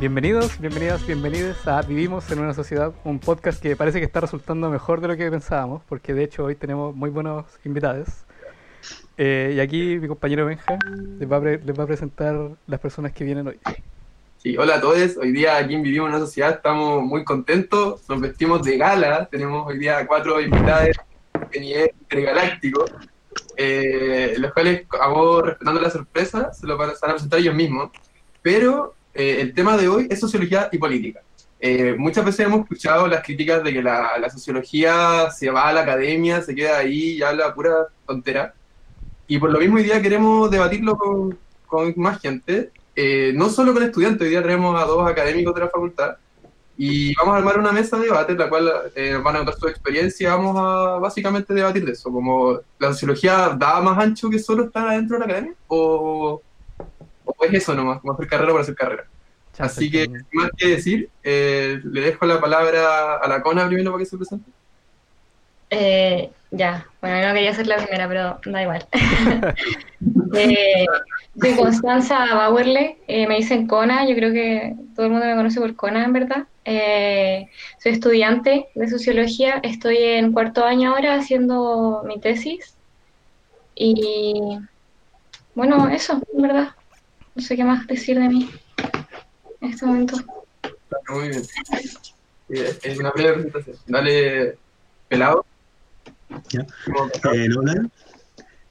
Bienvenidos, bienvenidas, bienvenidos a Vivimos en una sociedad, un podcast que parece que está resultando mejor de lo que pensábamos, porque de hecho hoy tenemos muy buenos invitados. Eh, y aquí mi compañero Benja les va, a les va a presentar las personas que vienen hoy. Sí, hola a todos. Hoy día aquí en Vivimos en una sociedad estamos muy contentos, nos vestimos de gala, tenemos hoy día cuatro invitados de nivel intergaláctico, eh, los cuales, hago respetando la sorpresa, se lo van a presentar ellos mismos. Pero eh, el tema de hoy es sociología y política. Eh, muchas veces hemos escuchado las críticas de que la, sociología se va a la academia, se queda ahí y habla pura tontera. Y por lo mismo hoy día queremos debatirlo con, con más gente, eh, no solo con estudiantes, hoy día tenemos a dos académicos de la facultad y vamos a armar una mesa de debate en la cual van a contar su experiencia vamos a básicamente debatir de eso, como la sociología da más ancho que solo estar adentro de la academia o o es eso nomás, como hacer carrera por hacer carrera. Así que, más que decir, eh, le dejo la palabra a la CONA primero para que se presente. Eh, ya, bueno, no quería ser la primera, pero da igual. eh, soy Constanza Bauerle, eh, me dicen Cona, yo creo que todo el mundo me conoce por Cona, en verdad. soy estudiante de sociología, estoy en cuarto año ahora haciendo mi tesis. Y bueno, eso, en verdad. No sé qué más decir de mí en este momento. Muy bien. Es una breve presentación. Dale, pelado. Ya. Eh, hola.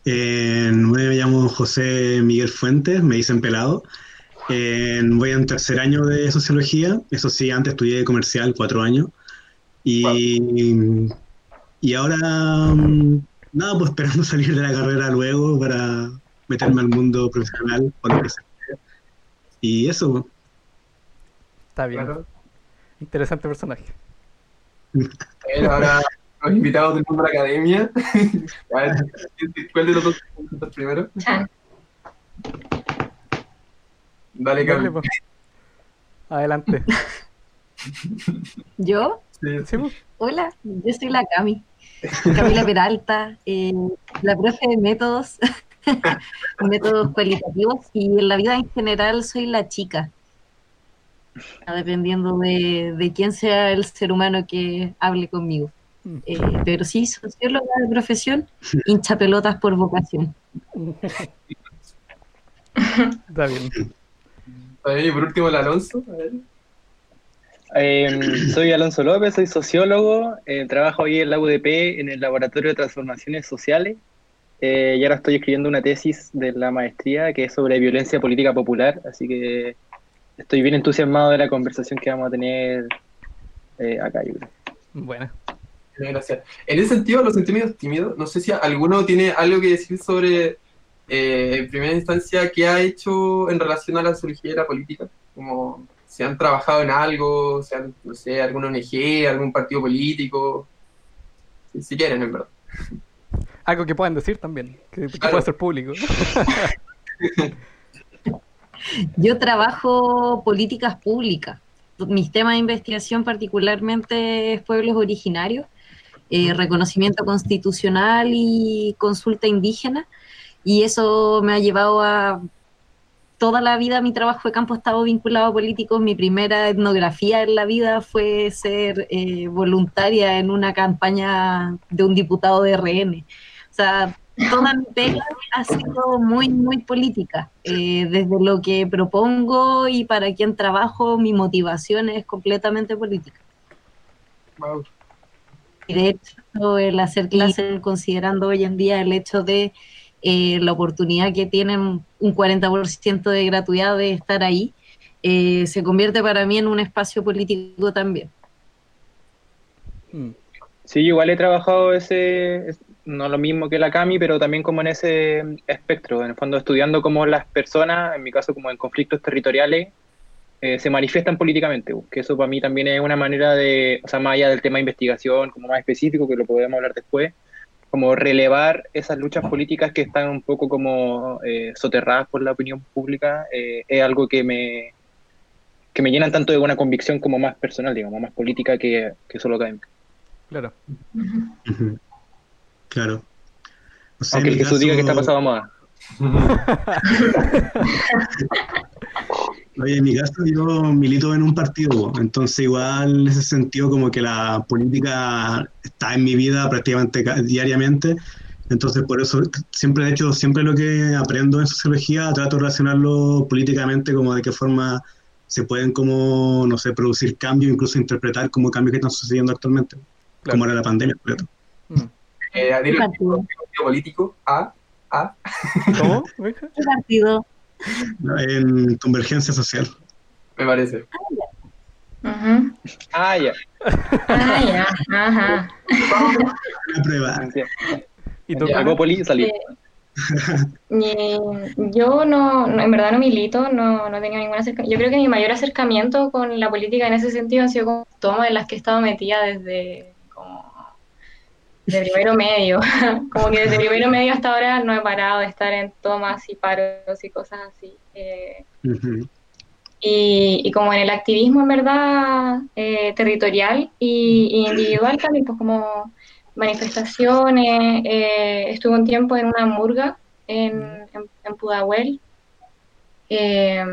Eh, me llamo José Miguel Fuentes, me dicen pelado. Eh, voy en tercer año de sociología, eso sí, antes estudié comercial cuatro años. Y, y ahora, mm, nada, pues esperando salir de la carrera luego para meterme al mundo profesional o lo que sea. Y eso. Está bien. Interesante personaje. Bueno, ahora los invitados del mundo de la academia. ¿Cuál de los dos primero? Dale, Cami. Pues. Adelante. ¿Yo? Sí. Pues. Hola, yo soy la Cami. Camila Peralta, eh, la profe de métodos métodos cualitativos y en la vida en general soy la chica, dependiendo de, quién sea el ser humano que hable conmigo. Eh, pero sí, socióloga de profesión, hincha pelotas por vocación. Está bien. y por último el Alonso. Em, soy Alonso López, soy sociólogo, eh, trabajo hoy en la UDP en el Laboratorio de Transformaciones Sociales eh, y ahora estoy escribiendo una tesis de la maestría que es sobre violencia política popular, así que estoy bien entusiasmado de la conversación que vamos a tener eh, acá, yo creo. Bueno. Gracias. En ese sentido, los sentimientos tímidos, no sé si alguno tiene algo que decir sobre, eh, en primera instancia, qué ha hecho en relación a la sociología y la política, como si han trabajado en algo, sean, no sé, alguna ONG, algún partido político, si quieren, en verdad. Algo que puedan decir también, que, pueda ser público. Yo trabajo políticas públicas. Mis temas de investigación particularmente es pueblos originarios, eh, reconocimiento constitucional y consulta indígena. Y eso me ha llevado a toda la vida mi trabajo de campo ha estado vinculado a políticos. Mi primera etnografía en la vida fue ser eh, voluntaria en una campaña de un diputado de RN sea, toda mi pega ha sido muy, muy política. Eh, desde lo que propongo y para quien trabajo, mi motivación es completamente política. De hecho, el hacer clases, considerando hoy en día el hecho de eh, la oportunidad que tienen un 40% de gratuidad de estar ahí, eh, se convierte para mí en un espacio político también. Sí, igual he trabajado ese, no lo mismo que la Cami, pero también como en ese espectro, en el fondo estudiando cómo las personas, en mi caso como en conflictos territoriales, eh, se manifiestan políticamente, que eso para mí también es una manera de, o sea, más allá del tema de investigación, como más específico, que lo podemos hablar después, como relevar esas luchas políticas que están un poco como eh, soterradas por la opinión pública, eh, es algo que me, que me llenan tanto de una convicción como más personal, digamos, más política que, que solo académica. Claro. Claro. Aunque el Jesús diga que está pasado moda. Oye, en mi caso yo milito en un partido, entonces igual en ese sentido como que la política está en mi vida prácticamente ca- diariamente, entonces por eso siempre de hecho siempre lo que aprendo en sociología trato de relacionarlo políticamente como de qué forma se pueden como, no sé, producir cambios, incluso interpretar como cambios que están sucediendo actualmente, Claro. como era la pandemia, por ejemplo. Mm. Eh, ¿Qué partido? partido político, A, A. ¿Cómo? ¿Qué partido? En convergencia social. me parece. Ujú. Ah, ya. Ah, ya. Ajá. Una prueba. ¿Y tú? Ya. Algo poli salí. Eh, y yo no, no- en verdad no milito, no, no he tenido ningún acercamiento. Yo creo que mi mayor acercamiento con la política en ese sentido ha sido como tomas en las que he estado metida desde como de primero medio. Como que desde primero medio hasta ahora no he parado de estar en tomas y paros y cosas así. Eh, y, y como en el activismo en verdad eh, territorial y, y individual también, pues como manifestaciones, eh, estuve un tiempo en una murga en, en, en Pudahuel. Eh,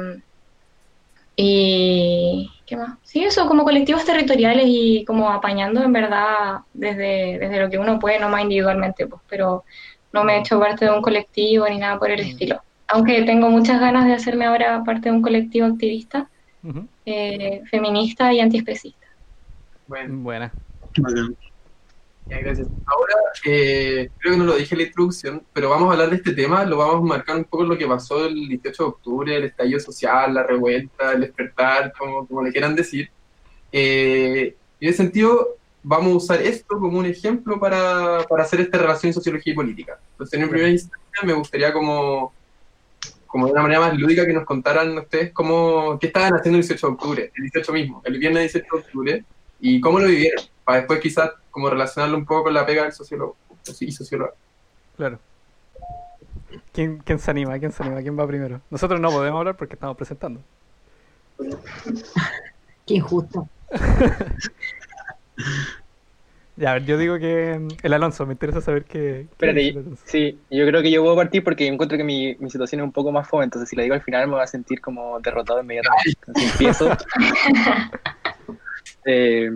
y ¿qué más? Sí, eso, como colectivos territoriales y como apañando en verdad desde, desde lo que uno puede, no más individualmente, pues, pero no me he hecho parte de un colectivo ni nada por el estilo. Aunque tengo muchas ganas de hacerme ahora parte de un colectivo activista, eh, feminista y antiespecista. Bueno, Buena. Ya, gracias. Ahora, eh, creo que no lo dije en la introducción, pero vamos a hablar de este tema, lo vamos a marcar un poco lo que pasó el 18 de octubre, el estallido social, la revuelta, el despertar, como, como le quieran decir. Eh, y en ese sentido, vamos a usar esto como un ejemplo para, para hacer esta relación sociología y política. Entonces, en primera instancia, me gustaría como, como de una manera más lúdica que nos contaran ustedes cómo, qué estaban haciendo el 18 de octubre, el 18 mismo, el viernes 18 de octubre, y cómo lo vivieron, para después quizás como relacionarlo un poco con la pega del sociólogo y socióloga. Claro. ¿Quién, ¿Quién se anima? ¿Quién se anima? ¿Quién va primero? Nosotros no podemos hablar porque estamos presentando. Qué injusto. Ya, a ver, yo digo que mm, el Alonso, me interesa saber qué. Espérate, sí, yo creo que yo puedo partir porque encuentro que mi, mi situación es un poco más fome, entonces si la digo al final me voy a sentir como derrotado inmediatamente. Entonces empiezo. Eh,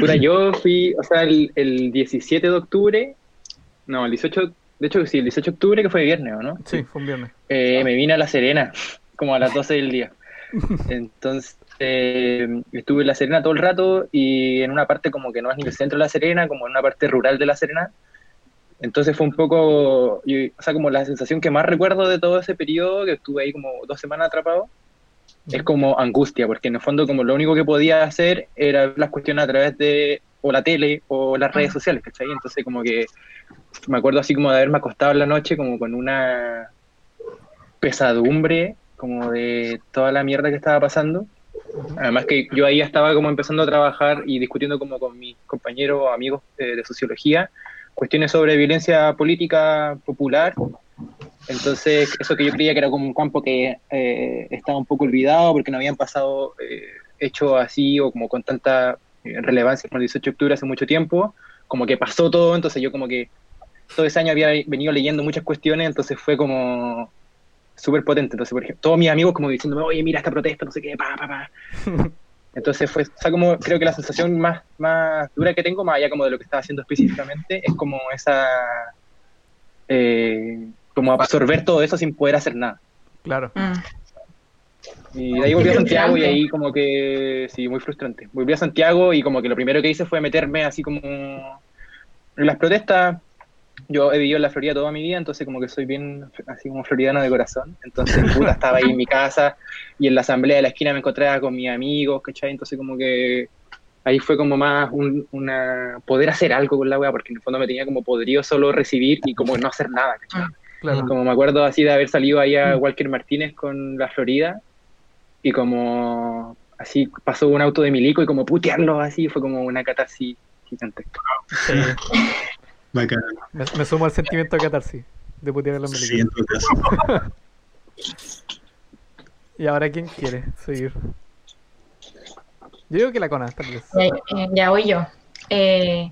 puta, yo fui, o sea, el, el 17 de octubre, no, el 18, de hecho sí, el 18 de octubre que fue viernes, ¿o no? Sí, fue un viernes. Eh, me vine a La Serena, como a las 12 del día. Entonces, eh, estuve en La Serena todo el rato y en una parte como que no es ni el centro de La Serena, como en una parte rural de La Serena. Entonces fue un poco, o sea, como la sensación que más recuerdo de todo ese periodo, que estuve ahí como dos semanas atrapado, es como angustia, porque en el fondo como lo único que podía hacer era ver las cuestiones a través de o la tele o las redes sociales, ¿cachai? Entonces como que me acuerdo así como de haberme acostado en la noche como con una pesadumbre como de toda la mierda que estaba pasando. Además que yo ahí estaba como empezando a trabajar y discutiendo como con mis compañeros o amigos eh, de sociología cuestiones sobre violencia política popular. Entonces, eso que yo creía que era como un campo que eh, estaba un poco olvidado porque no habían pasado eh, hechos así o como con tanta eh, relevancia como el 18 de octubre hace mucho tiempo, como que pasó todo, entonces yo como que todo ese año había venido leyendo muchas cuestiones, entonces fue como súper potente. Entonces, por ejemplo, todos mis amigos como diciéndome, oye, mira esta protesta, no sé qué, pa, pa, pa. Entonces fue, o sea, como creo que la sensación más, más dura que tengo, más allá como de lo que estaba haciendo específicamente, es como esa, eh, como absorber todo eso sin poder hacer nada. Claro. Mm. Y de ahí volví a Santiago y ahí como que, sí, muy frustrante. Volví a Santiago y como que lo primero que hice fue meterme así como en las protestas. Yo he vivido en la Florida toda mi vida, entonces como que soy bien así como floridano de corazón. Entonces, puta, estaba ahí en mi casa y en la asamblea de la esquina me encontraba con mis amigos, ¿cachai? Entonces como que ahí fue como más un, una poder hacer algo con la wea, porque en el fondo me tenía como podrido solo recibir y como no hacer nada, ¿cachai? Claro. Como me acuerdo así de haber salido ahí a Walker Martínez con la Florida y como así pasó un auto de milico y como putearlo así fue como una catarsis gigantesca. Sí. Bacán. Me, me sumo al sentimiento de catarsis de putear a los Sí, todo caso. ¿Y ahora quién quiere seguir? Yo digo que la Cona, tal vez. Ya, eh, ya voy yo. Eh,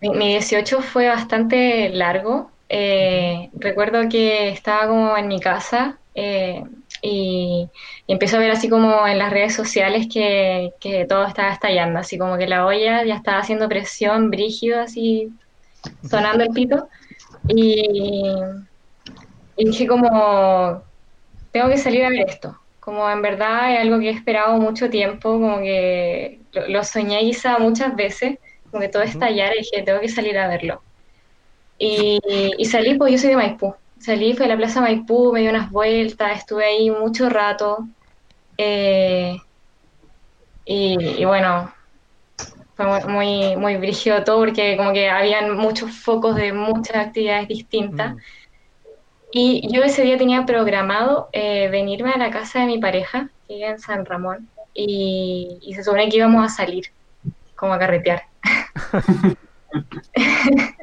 mi, mi 18 fue bastante largo. Eh, recuerdo que estaba como en mi casa. eh, y, y empiezo a ver así como en las redes sociales que, que todo estaba estallando, así como que la olla ya estaba haciendo presión, brígido, así sonando el pito. Y, y dije como, tengo que salir a ver esto. Como en verdad es algo que he esperado mucho tiempo, como que lo, lo soñé quizá muchas veces, como que todo estallara y dije, tengo que salir a verlo. Y, y salí, pues yo soy de Maipú. Salí, fui a la Plaza Maipú, me di unas vueltas, estuve ahí mucho rato. eh, y, y bueno, fue muy, muy, muy brígido todo porque como que habían muchos focos de muchas actividades distintas. Mm. Y yo ese día tenía programado eh, venirme a la casa de mi pareja, que vive en San Ramón, y, y se supone que íbamos a salir, como a carretear.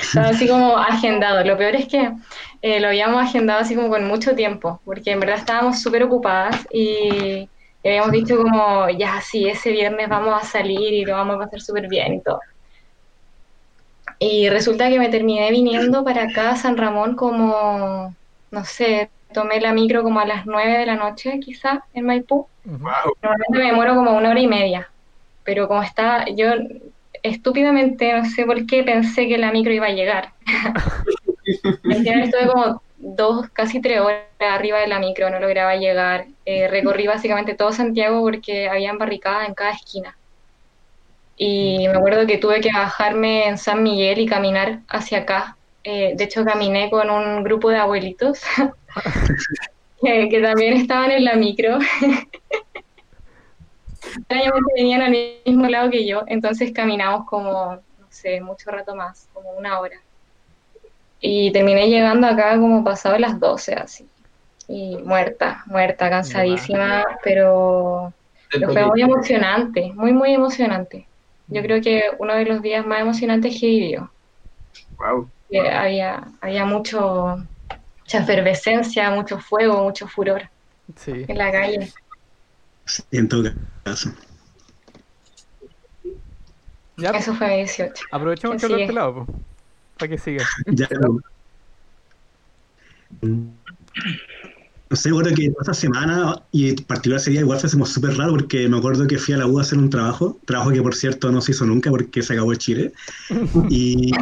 Estaba así como agendado. Lo peor es que eh, lo habíamos agendado así como con mucho tiempo, porque en verdad estábamos súper ocupadas y, y habíamos dicho como, ya, sí, ese viernes vamos a salir y lo vamos a pasar súper bien y todo. Y resulta que me terminé viniendo para acá a San Ramón como, no sé, tomé la micro como a las 9 de la noche, quizá, en Maipú. Wow. Normalmente me demoro como una hora y media, pero como está, yo estúpidamente, no sé por qué, pensé que la micro iba a llegar. Al final estuve como dos, casi tres horas arriba de la micro, no lograba llegar. Eh, recorrí básicamente todo Santiago porque habían barricadas en cada esquina. Y me acuerdo que tuve que bajarme en San Miguel y caminar hacia acá. Eh, de hecho, caminé con un grupo de abuelitos que, que también estaban en la micro. Extrañamente venían al mismo lado que yo, entonces caminamos como, no sé, mucho rato más, como una hora. Y terminé llegando acá como pasado las 12, así. Y muerta, muerta, cansadísima, pero, pero fue muy emocionante, muy, muy emocionante. Yo creo que uno de los días más emocionantes que he vivido. Wow. Había, había mucho, mucha efervescencia, mucho fuego, mucho furor Sí. en la calle. Sí, en todo caso. Ya, Eso fue mi 18. aprovechemos que ¿Quién hablar este lado, po, para que siga. Ya, no sé, recuerdo que esta semana y en particular ese día igual fue súper raro porque me acuerdo que fui a la U a hacer un trabajo, trabajo que por cierto no se hizo nunca porque se acabó Chile. Y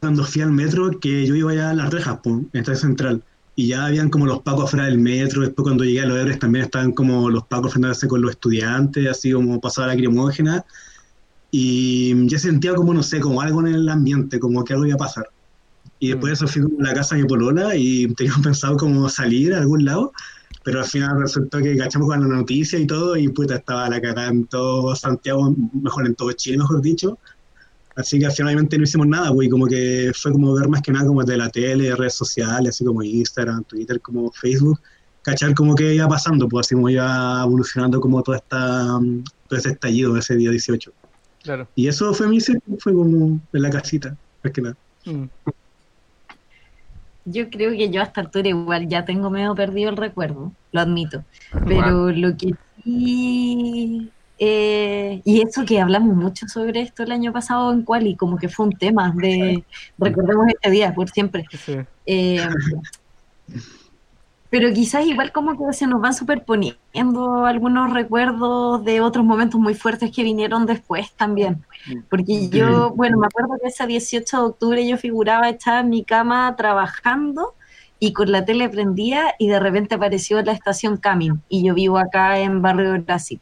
cuando fui al metro, que yo iba ya a Las Rejas, pues, en Estación Central, y ya habían como los pacos afuera del metro, después cuando llegué a los Ebres también estaban como los pacos enfrentándose con los estudiantes, así como pasaba la lacrimógena, y ya sentía como, no sé, como algo en el ambiente, como que algo iba a pasar. Y después de eso fui a la casa de mi polola y teníamos pensado como salir a algún lado, pero al final resultó que cachamos con la noticia y todo, y puta, estaba la cagada en todo Santiago, mejor en todo Chile, mejor dicho. Así que finalmente no hicimos nada, güey, como que fue como ver más que nada como de la tele, redes sociales, así como Instagram, Twitter, como Facebook, cachar como que iba pasando, pues así como iba evolucionando como toda esta, mm, todo ese estallido ese día 18. Claro. Y eso fue mi fue como en la casita, más que nada. Mm. Yo creo que yo a esta altura igual ya tengo medio perdido el recuerdo, lo admito. Pero lo que sí, eh, y eso que hablamos mucho sobre esto el año pasado en Quali, como que fue un tema de recordemos este día por siempre. Sí. Eh, pero quizás igual como que se nos van superponiendo algunos recuerdos de otros momentos muy fuertes que vinieron después también. Porque yo, bueno, me acuerdo que ese 18 de octubre yo figuraba echada en mi cama trabajando y con la tele prendida y de repente apareció la estación Camin y yo vivo acá en Barrio Brasil.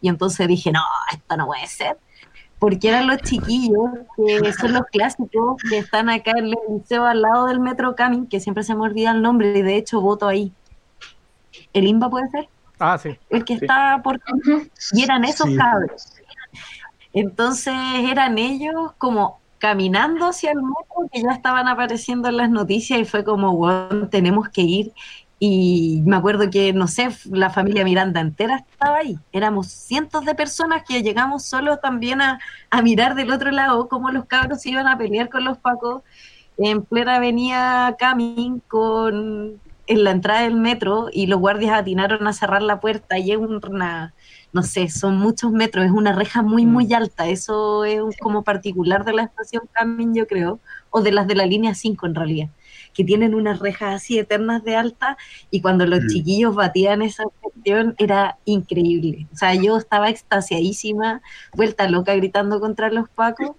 Y entonces dije, no, esto no puede ser. Porque eran los chiquillos, que son los clásicos, que están acá en el liceo al lado del Metro Camin, que siempre se me olvida el nombre y de hecho voto ahí. ¿El IMBA puede ser? Ah, sí. El que Sí. está por... Y eran esos Sí. cabros. Entonces eran ellos como caminando hacia el metro que ya estaban apareciendo en las noticias y fue como, bueno, tenemos que ir. Y me acuerdo que, no sé, la familia Miranda entera estaba ahí. Éramos cientos de personas que llegamos solo también a, a mirar del otro lado cómo los cabros se iban a pelear con los pacos en plena avenida Camin con en la entrada del metro y los guardias atinaron a cerrar la puerta y es una, no sé, son muchos metros, es una reja muy, Mm. muy alta. Eso es un- como particular de la estación Camin, yo creo, o de las de la línea 5 en realidad, que tienen unas rejas así eternas de alta y cuando los Mm. chiquillos batían esa cuestión era increíble. O sea, yo estaba extasiadísima, vuelta loca gritando contra los pacos.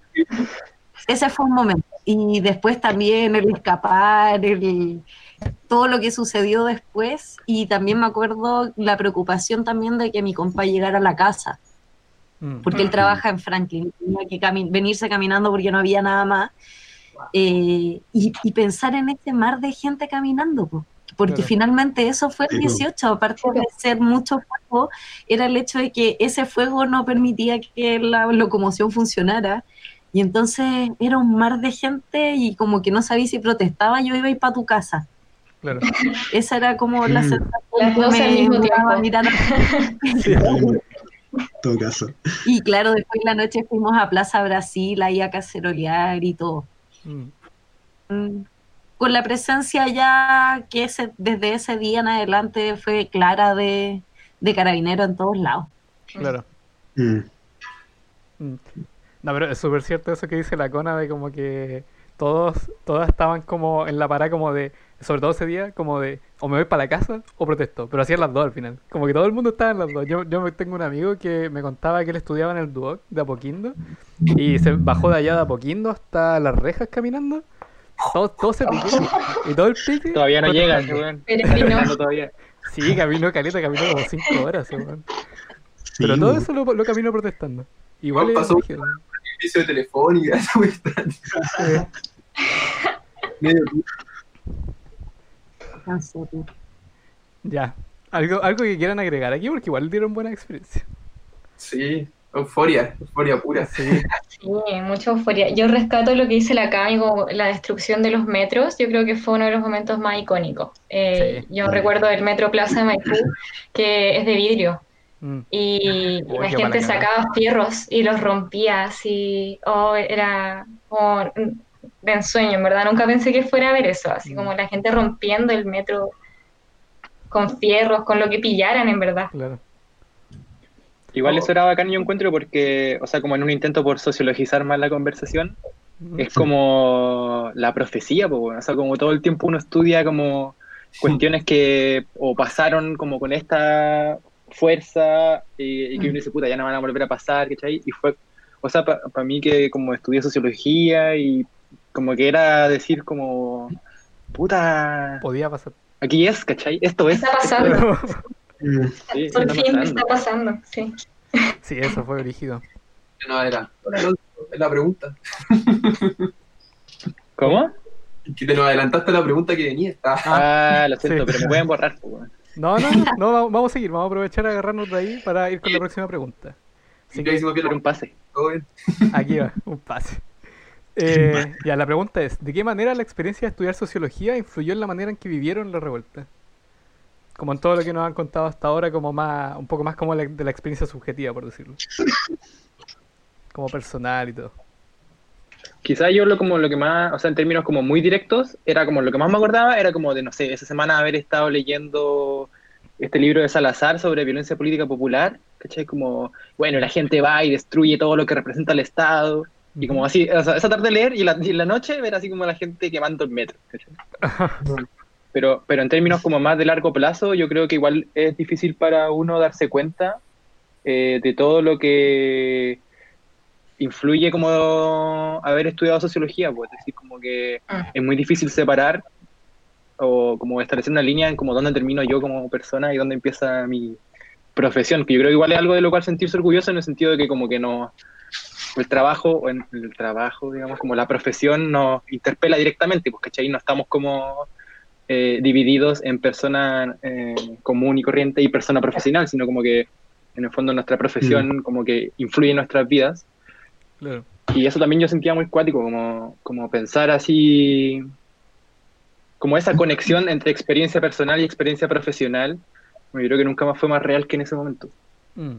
Ese fue un momento. Y después también el escapar, el, todo lo que sucedió después. Y también me acuerdo la preocupación también de que mi compa llegara a la casa, Mm. porque él Ujú. trabaja en Franklin, tenía que cami- venirse caminando porque no había nada más. Eh, y, y pensar en ese mar de gente caminando, po. porque Claro. finalmente eso fue el Sí, po. 18, aparte de ser mucho fuego, era el hecho de que ese fuego no permitía que la locomoción funcionara. Y entonces era un mar de gente y como que no sabía si protestaba, yo iba a ir para tu casa. Claro. Esa era como la Mm. sensación Las que al mismo. Sí. En todo caso. Y claro, después de la noche fuimos a Plaza Brasil, ahí a cacerolear y todo. Mm. Con la presencia ya que ese, desde ese día en adelante fue clara de, de carabinero en todos lados. Claro. Mm. Mm. No, pero es súper cierto eso que dice la cona de como que todos, todas estaban como en la parada como de, sobre todo ese día, como de o me voy para la casa o protesto, pero hacían las dos al final. Como que todo el mundo estaba en las dos. Yo, yo me- tengo un amigo que me contaba que él estudiaba en el Duoc de Apoquindo y se bajó de allá de Apoquindo hasta las rejas caminando. Todo, todo se pique. Y todo el pique. Todavía no llega, weón. Sí, caminó caleta, caminó como 5 horas, weón. Sí, Pero todo eso lo, lo caminó protestando. Igual pasó- brígido. Servicio de telefónica. Medio Tú. Ya. Algo, algo que quieran agregar aquí, porque igual dieron buena experiencia. Sí, euforia, euforia pura. Sí. Sí, mucha euforia. Yo rescato lo que dice la Cami, la destrucción de los metros. Yo creo que fue uno de los momentos más icónicos. Eh, Sí. Yo recuerdo el metro Plaza de Maipú, que es de vidrio. Mm. Y Uy, la gente sacaba fierros y los rompía así. Oh, era como de ensueño, en verdad. Nunca pensé que fuera a ver eso. Así Mm. como la gente rompiendo el metro con fierros, con lo que pillaran, en verdad. Claro. Igual Oh. eso era bacán, yo encuentro, porque, o sea, como en un intento por sociologizar más la conversación, Mm. es como la profecía, po, o sea, como todo el tiempo uno estudia como cuestiones que o pasaron como con esta fuerza y, y que uno dice, puta, ya no van a volver a pasar, ¿cachai? Y fue, o sea, para mí que como estudié sociología y como que era decir como, puta, Podía pasar. aquí es, ¿cachai? Esto es. Está pasando. Sí, Por está fin pasando. está pasando, sí. sí, eso fue rígido. No, era. Es la pregunta. ¿Cómo? Que te nos adelantaste a la pregunta que venía. Ah, Ah, lo siento, sí. pero me pueden borrar, weón. No, no, no, no, vamos- a seguir. Vamos a aprovechar a agarrarnos de ahí para ir con la próxima pregunta. Así ya que un pase. todo bien. aquí va, un pase. Eh, ya, la pregunta es, ¿de qué manera la experiencia de estudiar sociología influyó en la manera en que vivieron la revuelta? Como en todo lo que nos han contado hasta ahora, como más, un poco más como la- de la experiencia subjetiva, por decirlo. Como personal y todo. Quizás yo lo como lo que más, o sea, en términos como muy directos, era como lo que más me acordaba, era como de, no sé, esa semana haber estado leyendo este libro de Salazar sobre violencia política popular, ¿cachai? Como, bueno, la gente va y destruye todo lo que representa el Estado, y como así, o sea, esa tarde leer y, la, y en la noche ver así como la gente quemando el metro. Pero, pero en términos como más de largo plazo, yo creo que igual es difícil para uno darse cuenta eh, de todo lo que influye como haber estudiado sociología, pues, es decir, como que Ah. es muy difícil separar o como establecer una línea en como dónde termino yo como persona y dónde empieza mi profesión, que yo creo que igual es algo de lo cual sentirse orgulloso en el sentido de que como que no el trabajo, o en el trabajo, digamos, como la profesión nos interpela directamente, porque ¿cachai? no estamos como eh, divididos en persona eh, común y corriente y persona profesional, sino como que en el fondo nuestra profesión como que influye en nuestras vidas. Claro. Y eso también yo sentía muy cuático, como, como pensar así, como esa conexión entre experiencia personal y experiencia profesional. Yo creo que nunca más fue más real que en ese momento. Mm.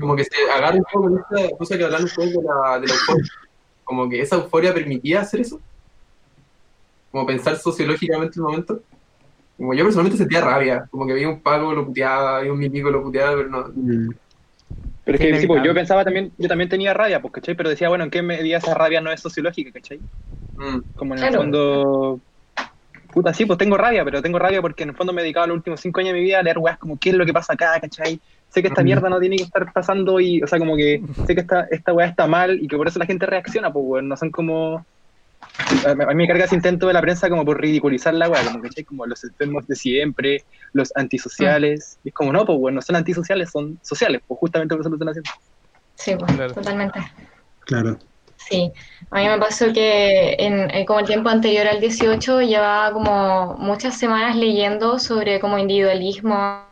Como que se agarra un poco con esta cosa que hablan ustedes de la, de la euforia. Como que esa euforia permitía hacer eso. como pensar sociológicamente el momento. Como yo personalmente sentía rabia, como que veía un pago lo puteaba, veía un mimico lo puteaba, pero no. Mm. Pero es que sí, pues, inevitable. yo pensaba también, yo también tenía rabia, pues, ¿cachai? Pero decía, bueno, ¿en qué medida esa rabia no es sociológica, ¿cachai? Mm, Como en el Claro. fondo. Puta, sí, pues tengo rabia, pero tengo rabia porque en el fondo me he dedicado los últimos cinco años de mi vida a leer weas como qué es lo que pasa acá, ¿cachai? Sé que esta mierda no tiene que estar pasando y, o sea, como que sé que esta, esta wea está mal y que por eso la gente reacciona, pues, weón, no son como... A mí me carga ese intento de la prensa como por ridiculizar la wea, como, ¿cachai? Como los enfermos de siempre, los antisociales, y es como, no, pues, weón, no son antisociales, son sociales, pues justamente por eso lo están haciendo. Sí, pues, Claro. totalmente. Claro. Sí, a mí me pasó que en, en como el tiempo anterior al 18 llevaba como muchas semanas leyendo sobre como individualismo,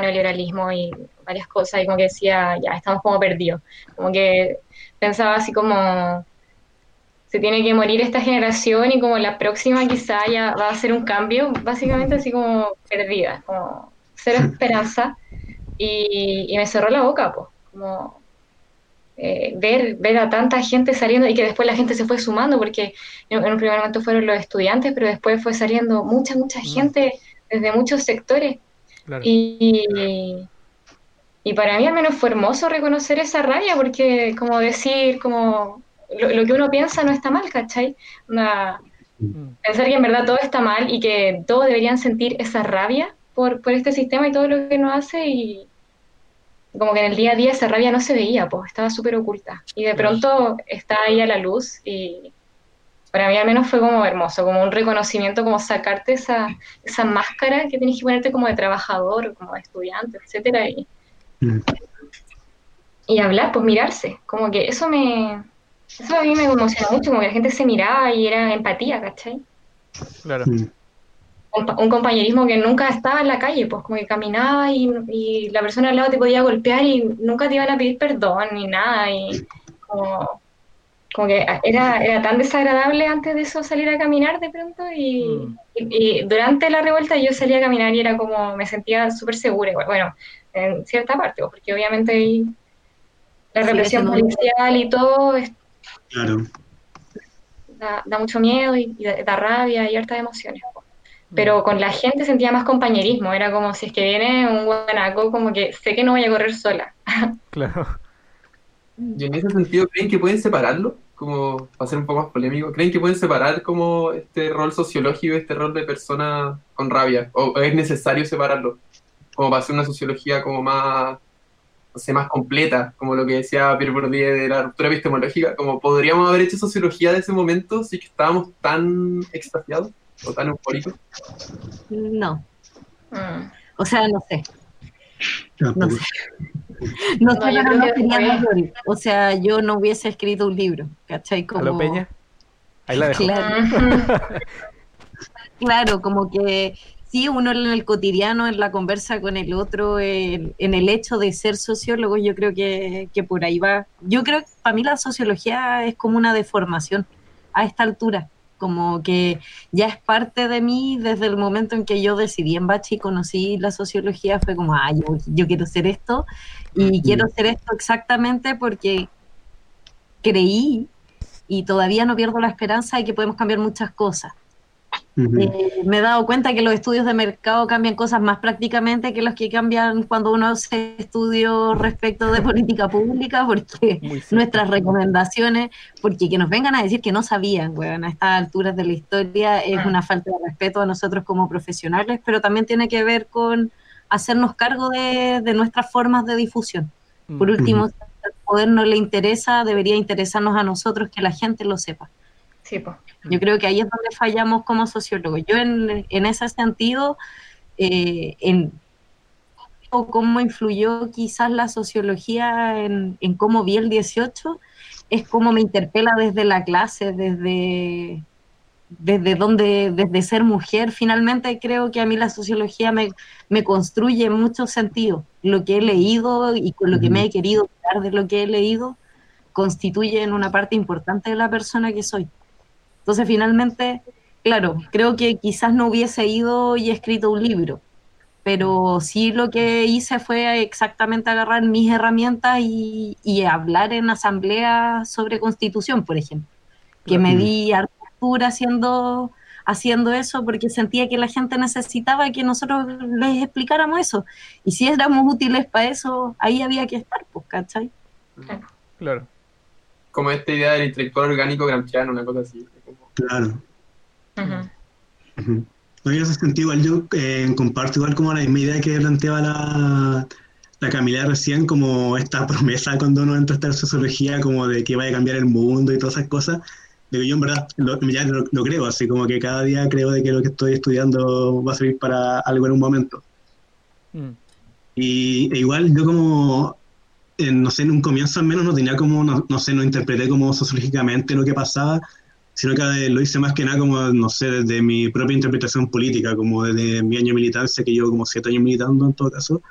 neoliberalismo y varias cosas y como que decía, ya estamos como perdidos. Como que pensaba así como se tiene que morir esta generación y como la próxima quizá ya va a ser un cambio, básicamente así como perdida, como cero esperanza y, y me cerró la boca, pues, como eh, ver, ver a tanta gente saliendo y que después la gente se fue sumando, porque en, en un primer momento fueron los estudiantes, pero después fue saliendo mucha, mucha Mm. gente desde muchos sectores. Claro. Y, y para mí al menos fue hermoso reconocer esa rabia, porque como decir, como lo, lo que uno piensa no está mal, ¿cachai? Onda, Mm. pensar que en verdad todo está mal y que todos deberían sentir esa rabia por, por este sistema y todo lo que nos hace y como que en el día a día esa rabia no se veía, pues estaba súper oculta y de pronto está ahí a la luz y para mí al menos fue como hermoso, como un reconocimiento, como sacarte esa, esa máscara que tienes que ponerte como de trabajador, como de estudiante, etcétera y, Mm. y hablar, pues mirarse, como que eso me... Eso a mí me emocionó mucho, como que la gente se miraba y era empatía, ¿cachai? Claro. Mm. un compañerismo que nunca estaba en la calle, pues como que caminaba y, y la persona al lado te podía golpear y nunca te iban a pedir perdón ni nada y como, como que era, era tan desagradable antes de eso salir a caminar de pronto y, Mm. y- y durante la revuelta yo salía a caminar y era como, me sentía súper segura, bueno, en cierta parte, pues, porque obviamente la represión policial y todo es- Claro. da, da mucho miedo y, y da, da rabia y hartas emociones. pues. Mm. pero con la gente sentía más compañerismo, era como si es que viene un guanaco, como que sé que no voy a correr sola. Claro. Y en ese sentido, ¿creen que pueden separarlo? Como, para ser un poco más polémico, ¿creen que pueden separar como este rol sociológico y este rol de persona con rabia? ¿O es necesario separarlo? Como para hacer una sociología como más, no sé, más completa, como lo que decía Pierre Bourdieu de la ruptura epistemológica, como podríamos haber hecho sociología de ese momento si que estábamos tan extasiados o tan eufóricos. No. Mm. O sea, no sé. No Tampoco. sé. No No, yo no que. O sea, yo no hubiese escrito un libro, ¿cachai? ¿A Como, lo Peña? Ahí la dejo. Claro, claro, como que sí, uno en el cotidiano, en la conversa con el otro, en, en el hecho de ser sociólogo, yo creo que, que por ahí va. Yo creo que para mí la sociología es como una deformación a esta altura, como que ya es parte de mí desde el momento en que yo decidí en Bachi y conocí la sociología, fue como, ah, yo, yo quiero ser esto y quiero ser esto exactamente porque creí y todavía no pierdo la esperanza de que podemos cambiar muchas cosas. Eh, me he dado cuenta que los estudios de mercado cambian cosas más prácticamente que los que cambian cuando uno hace estudios respecto de política pública, porque nuestras recomendaciones, porque que nos vengan a decir que no sabían, weón, a estas alturas de la historia es una falta de respeto a nosotros como profesionales, pero también tiene que ver con hacernos cargo de, de nuestras formas de difusión. Mm. Por último, si al poder no le interesa, debería interesarnos a nosotros que la gente lo sepa. Sí, pues. Yo creo que ahí es donde fallamos como sociólogos. Yo en, en ese sentido, eh, en o cómo influyó quizás la sociología en, en cómo vi el 18, es cómo me interpela desde la clase, desde, desde donde, desde ser mujer. Finalmente creo que a mí la sociología me, me construye en muchos sentidos. Lo que he leído y con lo que me he querido quedar de lo que he leído constituye en una parte importante de la persona que soy. Entonces, finalmente, claro, creo que quizás no hubiese ido y escrito un libro, pero sí lo que hice fue exactamente agarrar mis herramientas y, y hablar en asamblea sobre constitución, por ejemplo, que me di harta altura haciendo, haciendo eso porque sentía que la gente necesitaba que nosotros les explicáramos eso. Y si éramos útiles para eso, ahí había que estar, pues, ¿cachai? Claro. Como esta idea del intelectual orgánico gramsciano, una cosa así. Claro. Ujú. No, en ese sentido, igual yo eh, comparto igual como la misma idea que planteaba la, la Camila recién, como esta promesa cuando uno entra a esta sociología, como de que vaya a cambiar el mundo y todas esas cosas, que yo en verdad lo, ya lo, lo creo, así como que cada día creo de que lo que estoy estudiando va a servir para algo en un momento. Mm. Y e igual yo como, en, no sé, en un comienzo al menos no tenía como, no, no sé, no interpreté como sociológicamente lo que pasaba, sino que lo hice más que nada como, no sé, desde mi propia interpretación política, como desde mi año de militancia, que llevo como siete años militando en todo caso.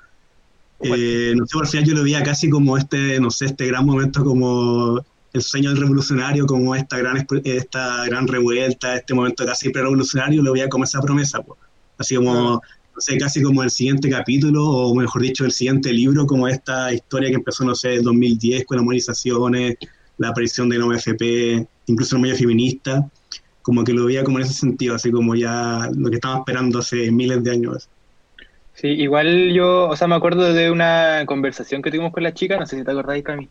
Eh, no sé, al final yo lo veía casi como este, no sé, este gran momento como el sueño del revolucionario, como esta gran, esta gran revuelta, este momento casi pre-revolucionario, lo veía como esa promesa, pues. así como, no sé, casi como el siguiente capítulo, o mejor dicho, el siguiente libro, como esta historia que empezó, no sé, en 2010 con las movilizaciones, la aparición de la OFP, incluso el medio feminista, como que lo veía como en ese sentido, así como ya lo que estaba esperando hace miles de años. Sí, igual yo, o sea, me acuerdo de una conversación que tuvimos con la chica, no sé si te acordáis, Cami,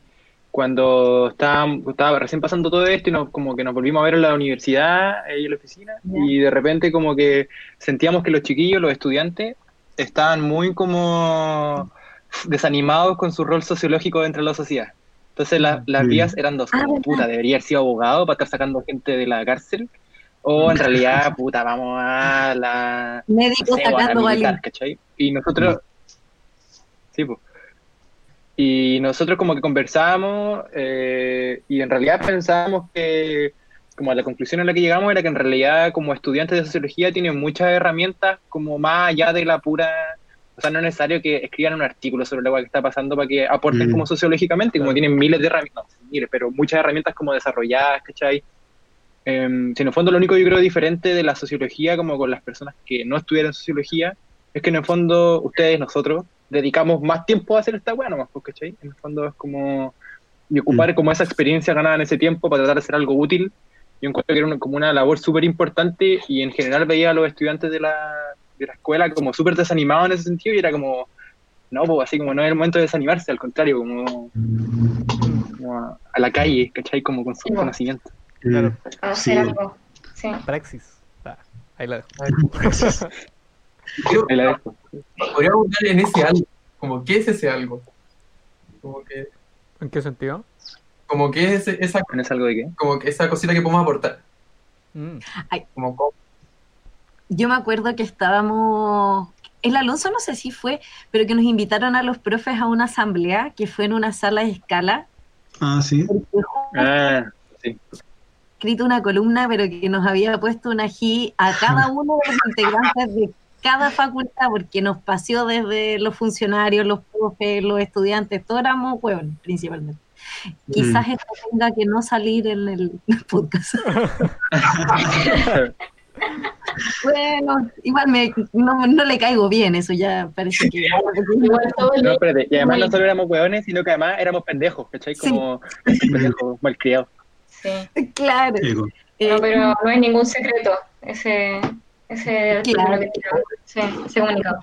cuando estaba, estaba recién pasando todo esto y nos, como que nos volvimos a ver en la universidad, ahí en la oficina, y de repente como que sentíamos que los chiquillos, los estudiantes, estaban muy como desanimados con su rol sociológico dentro de la sociedad. Entonces la- las Mm. vías eran dos, Ah, como, puta, debería haber sido abogado para estar sacando gente de la cárcel, o en realidad, puta, vamos a la Médico no sé, o a la sacando militar, balín. ¿cachai? Y nosotros, sí, pues. Y nosotros como que conversábamos eh, y en realidad pensábamos que, como la conclusión a la que llegamos era que en realidad como estudiantes de sociología tienen muchas herramientas como más allá de la pura, o sea, no es necesario que escriban un artículo sobre lo que está pasando para que aporten Mm. como sociológicamente, como Claro. tienen miles de herramientas, miles, pero muchas herramientas como desarrolladas, ¿cachai? Em, si en el fondo lo único yo creo diferente de la sociología como con las personas que no estudiaron sociología es que en el fondo ustedes, nosotros, dedicamos más tiempo a hacer esta weá nomás, pues, ¿cachai? En el fondo es como y ocupar como esa experiencia ganada en ese tiempo para tratar de hacer algo útil. Yo encuentro que era una- como una labor súper importante y en general veía a los estudiantes de la, de la escuela como súper desanimados en ese sentido y era como, no, pues así como no es el momento de desanimarse, al contrario, como, como a, a la calle, ¿cachai? Como con su Sí, po. conocimiento. Claro. A hacer algo. Sí. Praxis. Ah, ahí la dejo. Ahí la dejo. podríamos buscar en ese algo. Como, ¿qué es ese algo? Como que, ¿En qué sentido? como que es ese- esa, ¿Tienes algo de qué? como que esa cosita que podemos aportar. Mm. Como, ¿cómo? Yo me acuerdo que estábamos, el Alonso no sé si fue, pero que nos invitaron a los profes a una asamblea que fue en una sala de escala, Ah, sí. Ah, sí. escrito una columna, pero que nos había puesto una ají a cada uno de los integrantes de cada facultad, porque nos paseó desde los funcionarios, los profes, los estudiantes, todos éramos huevos principalmente. Quizás esto tenga que no salir en el podcast. Bueno, igual me, no, no le caigo bien, eso ya parece que... Igual todo el No, espérate, y además no solo éramos hueones, sino que además éramos pendejos, ¿cachai? Sí. Como pendejos malcriados. Sí. Claro. Eh, No, pero no es ningún secreto ese, ese Claro. que. Sí, ese comunicado.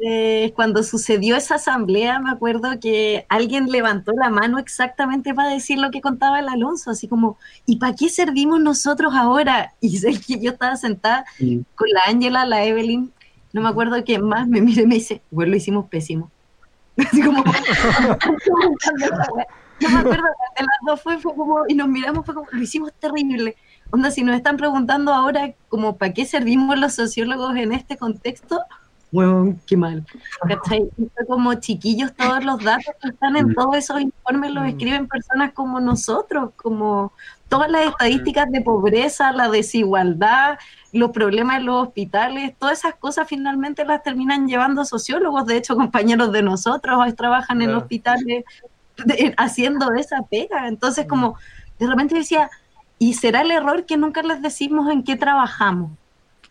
Eh, cuando sucedió esa asamblea, me acuerdo que alguien levantó la mano exactamente para decir lo que contaba el Alonso, así como, ¿y para qué servimos nosotros ahora? Y sé que yo estaba sentada con la Ángela, la Evelyn, no me acuerdo quién más, me mira y me dice, bueno, lo hicimos pésimo. Así como, yo me acuerdo de las dos fue, fue como, y nos miramos, fue como, lo hicimos terrible. Onda, si nos están preguntando ahora, como, ¿para qué servimos los sociólogos en este contexto? Bueno, qué mal. ¿Cachai? Como chiquillos, todos los datos que están en Mm. todos esos informes los Mm. escriben personas como nosotros, como todas las estadísticas de pobreza, la desigualdad, los problemas en los hospitales, todas esas cosas finalmente las terminan llevando sociólogos. De hecho, compañeros de nosotros hoy trabajan en Claro. hospitales de- haciendo esa pega. Entonces, como de repente decía, ¿y será el error que nunca les decimos en qué trabajamos?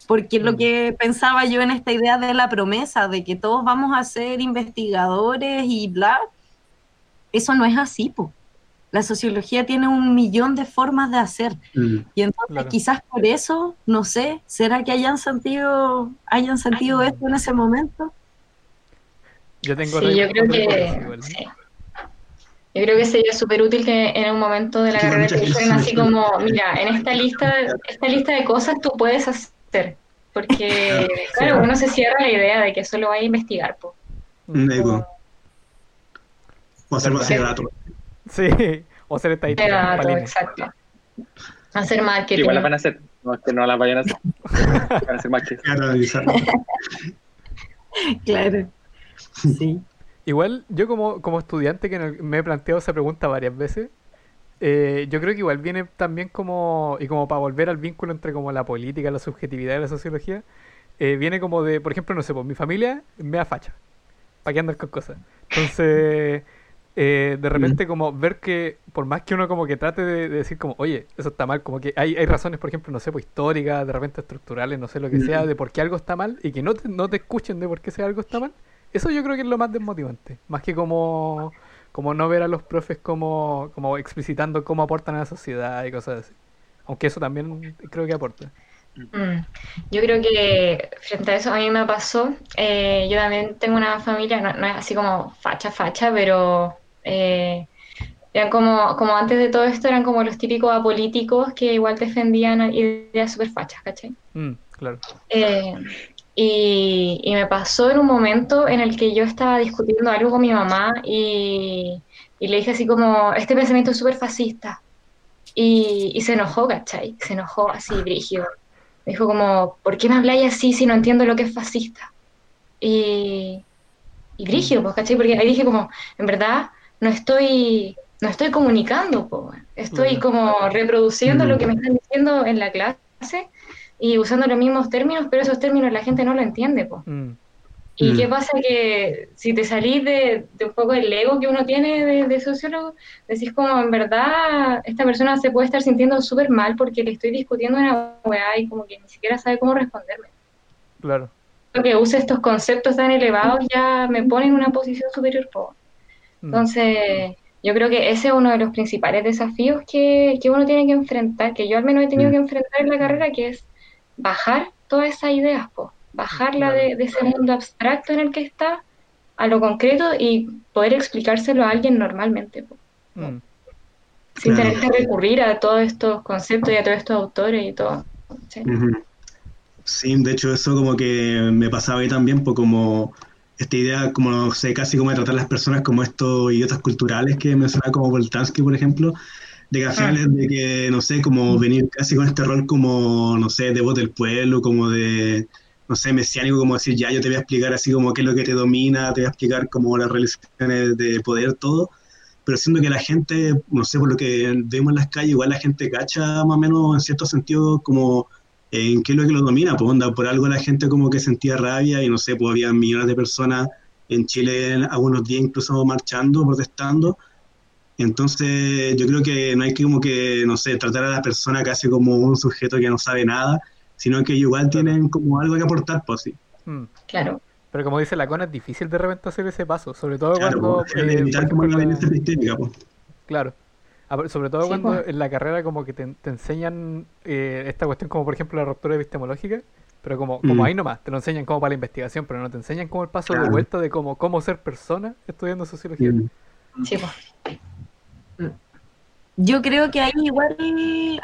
Porque lo Mm. que pensaba yo en esta idea de la promesa, de que todos vamos a ser investigadores y bla, eso no es así, po. la sociología tiene un millón de formas de hacer. Mm. Y entonces Claro. quizás por eso, no sé, ¿será que hayan sentido, hayan sentido esto en ese momento? Yo tengo Sí, yo creo que hipótesis igual. sí. Yo creo que sería súper útil que en un momento de la carrera te dijeran así como, mira, en esta lista, esta lista de cosas tú puedes hacer. Porque, claro, uno se cierra la idea de que solo va a investigar. po. Un eco. O hacer base de datos. Sí, o ser estadística. Exacto. Hacer marketing. Igual las van a hacer, no es que no las vayan a hacer. Van a hacer más que eso. Claro. Sí. Igual, yo como, como estudiante que me he planteado esa pregunta varias veces, eh, yo creo que igual viene también como, y como para volver al vínculo entre como la política, la subjetividad y la sociología, eh, viene como de, por ejemplo, no sé, pues mi familia me da facha, para qué andar con cosas. Entonces, eh, de repente como ver que, por más que uno como que trate de, de decir como, oye, eso está mal, como que hay, hay razones, por ejemplo, no sé, pues históricas, de repente estructurales, no sé, lo que sea, de por qué algo está mal, y que no te, no te escuchen de por qué sea algo está mal, eso yo creo que es lo más desmotivante, más que como, como no ver a los profes como, como explicitando cómo aportan a la sociedad y cosas así. Aunque eso también creo que aporta. Mm. Yo creo que frente a eso a mí me pasó, eh, yo también tengo una familia, no, no es así como facha, facha, pero eh, eran como, como antes de todo esto eran como los típicos apolíticos que igual defendían ideas súper fachas, ¿cachai? Mm, claro. Eh, y, y me pasó en un momento en el que yo estaba discutiendo algo con mi mamá y, y le dije así como, este pensamiento es súper fascista. Y, y se enojó, ¿cachai? Se enojó así, brígido. Me dijo como, ¿por qué me habláis así si no entiendo lo que es fascista? Y, y brígido, pues, ¿cachai? Porque ahí dije como, en verdad, no estoy, no estoy comunicando, po, estoy Claro. como reproduciendo Mm. lo que me están diciendo en la clase y usando los mismos términos, pero esos términos la gente no lo entiende, po. Mm, ¿Y Mm. qué pasa? Que si te salís de, de un poco el ego que uno tiene de, de sociólogo, decís como, en verdad, esta persona se puede estar sintiendo súper mal porque le estoy discutiendo una weá y como que ni siquiera sabe cómo responderme. claro. Lo que use estos conceptos tan elevados ya me pone en una posición superior, po. Mm, Entonces, yo creo que ese es uno de los principales desafíos que, que uno tiene que enfrentar, que yo al menos he tenido Mm. que enfrentar en la carrera, que es bajar todas esas ideas, po, bajarla de, de ese mundo abstracto en el que está a lo concreto y poder explicárselo a alguien normalmente, po, mm. sin Claro. tener que recurrir a todos estos conceptos y a todos estos autores y todo. Sí, de hecho eso como que me pasaba ahí también, pues como esta idea, como no sé, casi como de tratar a las personas como estos idiotas culturales que mencionaba como Voltansky, por ejemplo, de que al final es de que, no sé, como venir casi con este rol como, no sé, de voz del pueblo, como de, no sé, mesiánico, como decir, ya yo te voy a explicar así como qué es lo que te domina, te voy a explicar como las relaciones de poder, todo, pero siendo que la gente, no sé, por lo que vemos en las calles, igual la gente cacha más o menos en cierto sentido como en qué es lo que lo domina, pues onda, por algo la gente como que sentía rabia y no sé, pues había millones de personas en Chile algunos días incluso marchando, protestando. Entonces yo creo que no hay que como que, no sé, tratar a la persona casi como un sujeto que no sabe nada, sino que igual tienen como algo que aportar, pues sí. Mm. Claro. Pero como dice la Cona, es difícil de repente hacer ese paso, sobre todo Claro, cuando... pues, eh, evitar por como la violencia sistémica, pues. Claro. Sobre todo Sí, cuando pues. en la carrera como que te, te enseñan eh, esta cuestión como por ejemplo la ruptura epistemológica, pero como, como Mm. ahí nomás, te lo enseñan como para la investigación, pero no te enseñan como el paso de vuelta de cómo, cómo ser persona estudiando sociología. Mm. Sí, po. Yo creo que ahí igual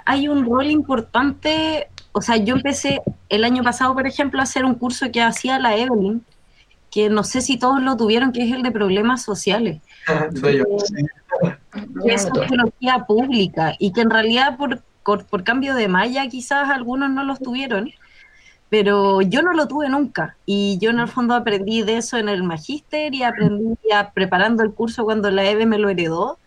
hay un rol importante. O sea, yo empecé el año pasado, por ejemplo, a hacer un curso que hacía la Evelyn, que no sé si todos lo tuvieron, que es el de problemas sociales. Soy yo. que es sociología pública y que en realidad por, por, por cambio de malla quizás algunos no los tuvieron, pero yo no lo tuve nunca y yo en el fondo aprendí de eso en el magíster y aprendí ya preparando el curso cuando la EVE me lo heredó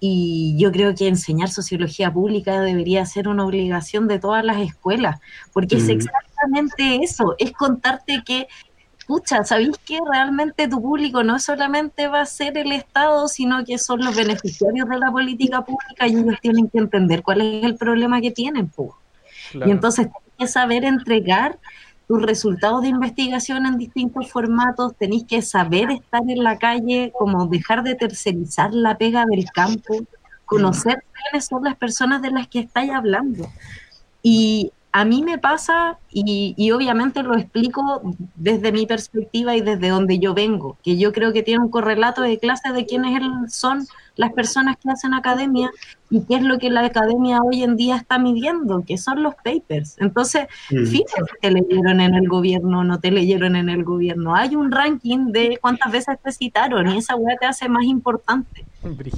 y yo creo que enseñar sociología pública debería ser una obligación de todas las escuelas, porque es Mm. exactamente eso, es contarte que pucha, ¿sabéis que realmente tu público no solamente va a ser el Estado, sino que son los beneficiarios de la política pública y ellos tienen que entender cuál es el problema que tienen? Claro. Y entonces tenés que saber entregar tus resultados de investigación en distintos formatos, tenéis que saber estar en la calle, como dejar de tercerizar la pega del campo, conocer quiénes son las personas de las que estáis hablando. Y a mí me pasa, y, y, obviamente lo explico desde mi perspectiva y desde donde yo vengo, que yo creo que tiene un correlato de clase de quiénes son las personas que hacen academia y qué es lo que la academia hoy en día está midiendo, que son los papers. Entonces, mm. fíjense te leyeron en el gobierno, no te leyeron en el gobierno. Hay un ranking de cuántas veces te citaron y esa weá te hace más importante.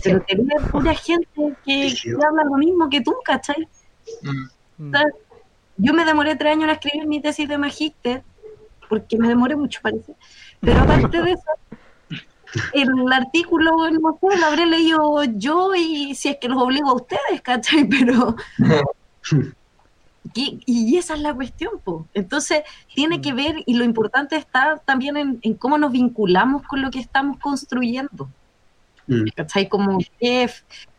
Pero te lee pura gente que, habla lo mismo que tú, ¿cachai? Mm. Yo me demoré tres años en escribir mi tesis de magíster, porque me demoré mucho, parece. Pero aparte de eso, el artículo, no sé, lo habré leído yo y si es que los obligo a ustedes, ¿cachai? Pero... Y, esa es la cuestión, pues. Entonces, tiene que ver, y lo importante está también en, cómo nos vinculamos con lo que estamos construyendo. Mm. ¿Cachai? Como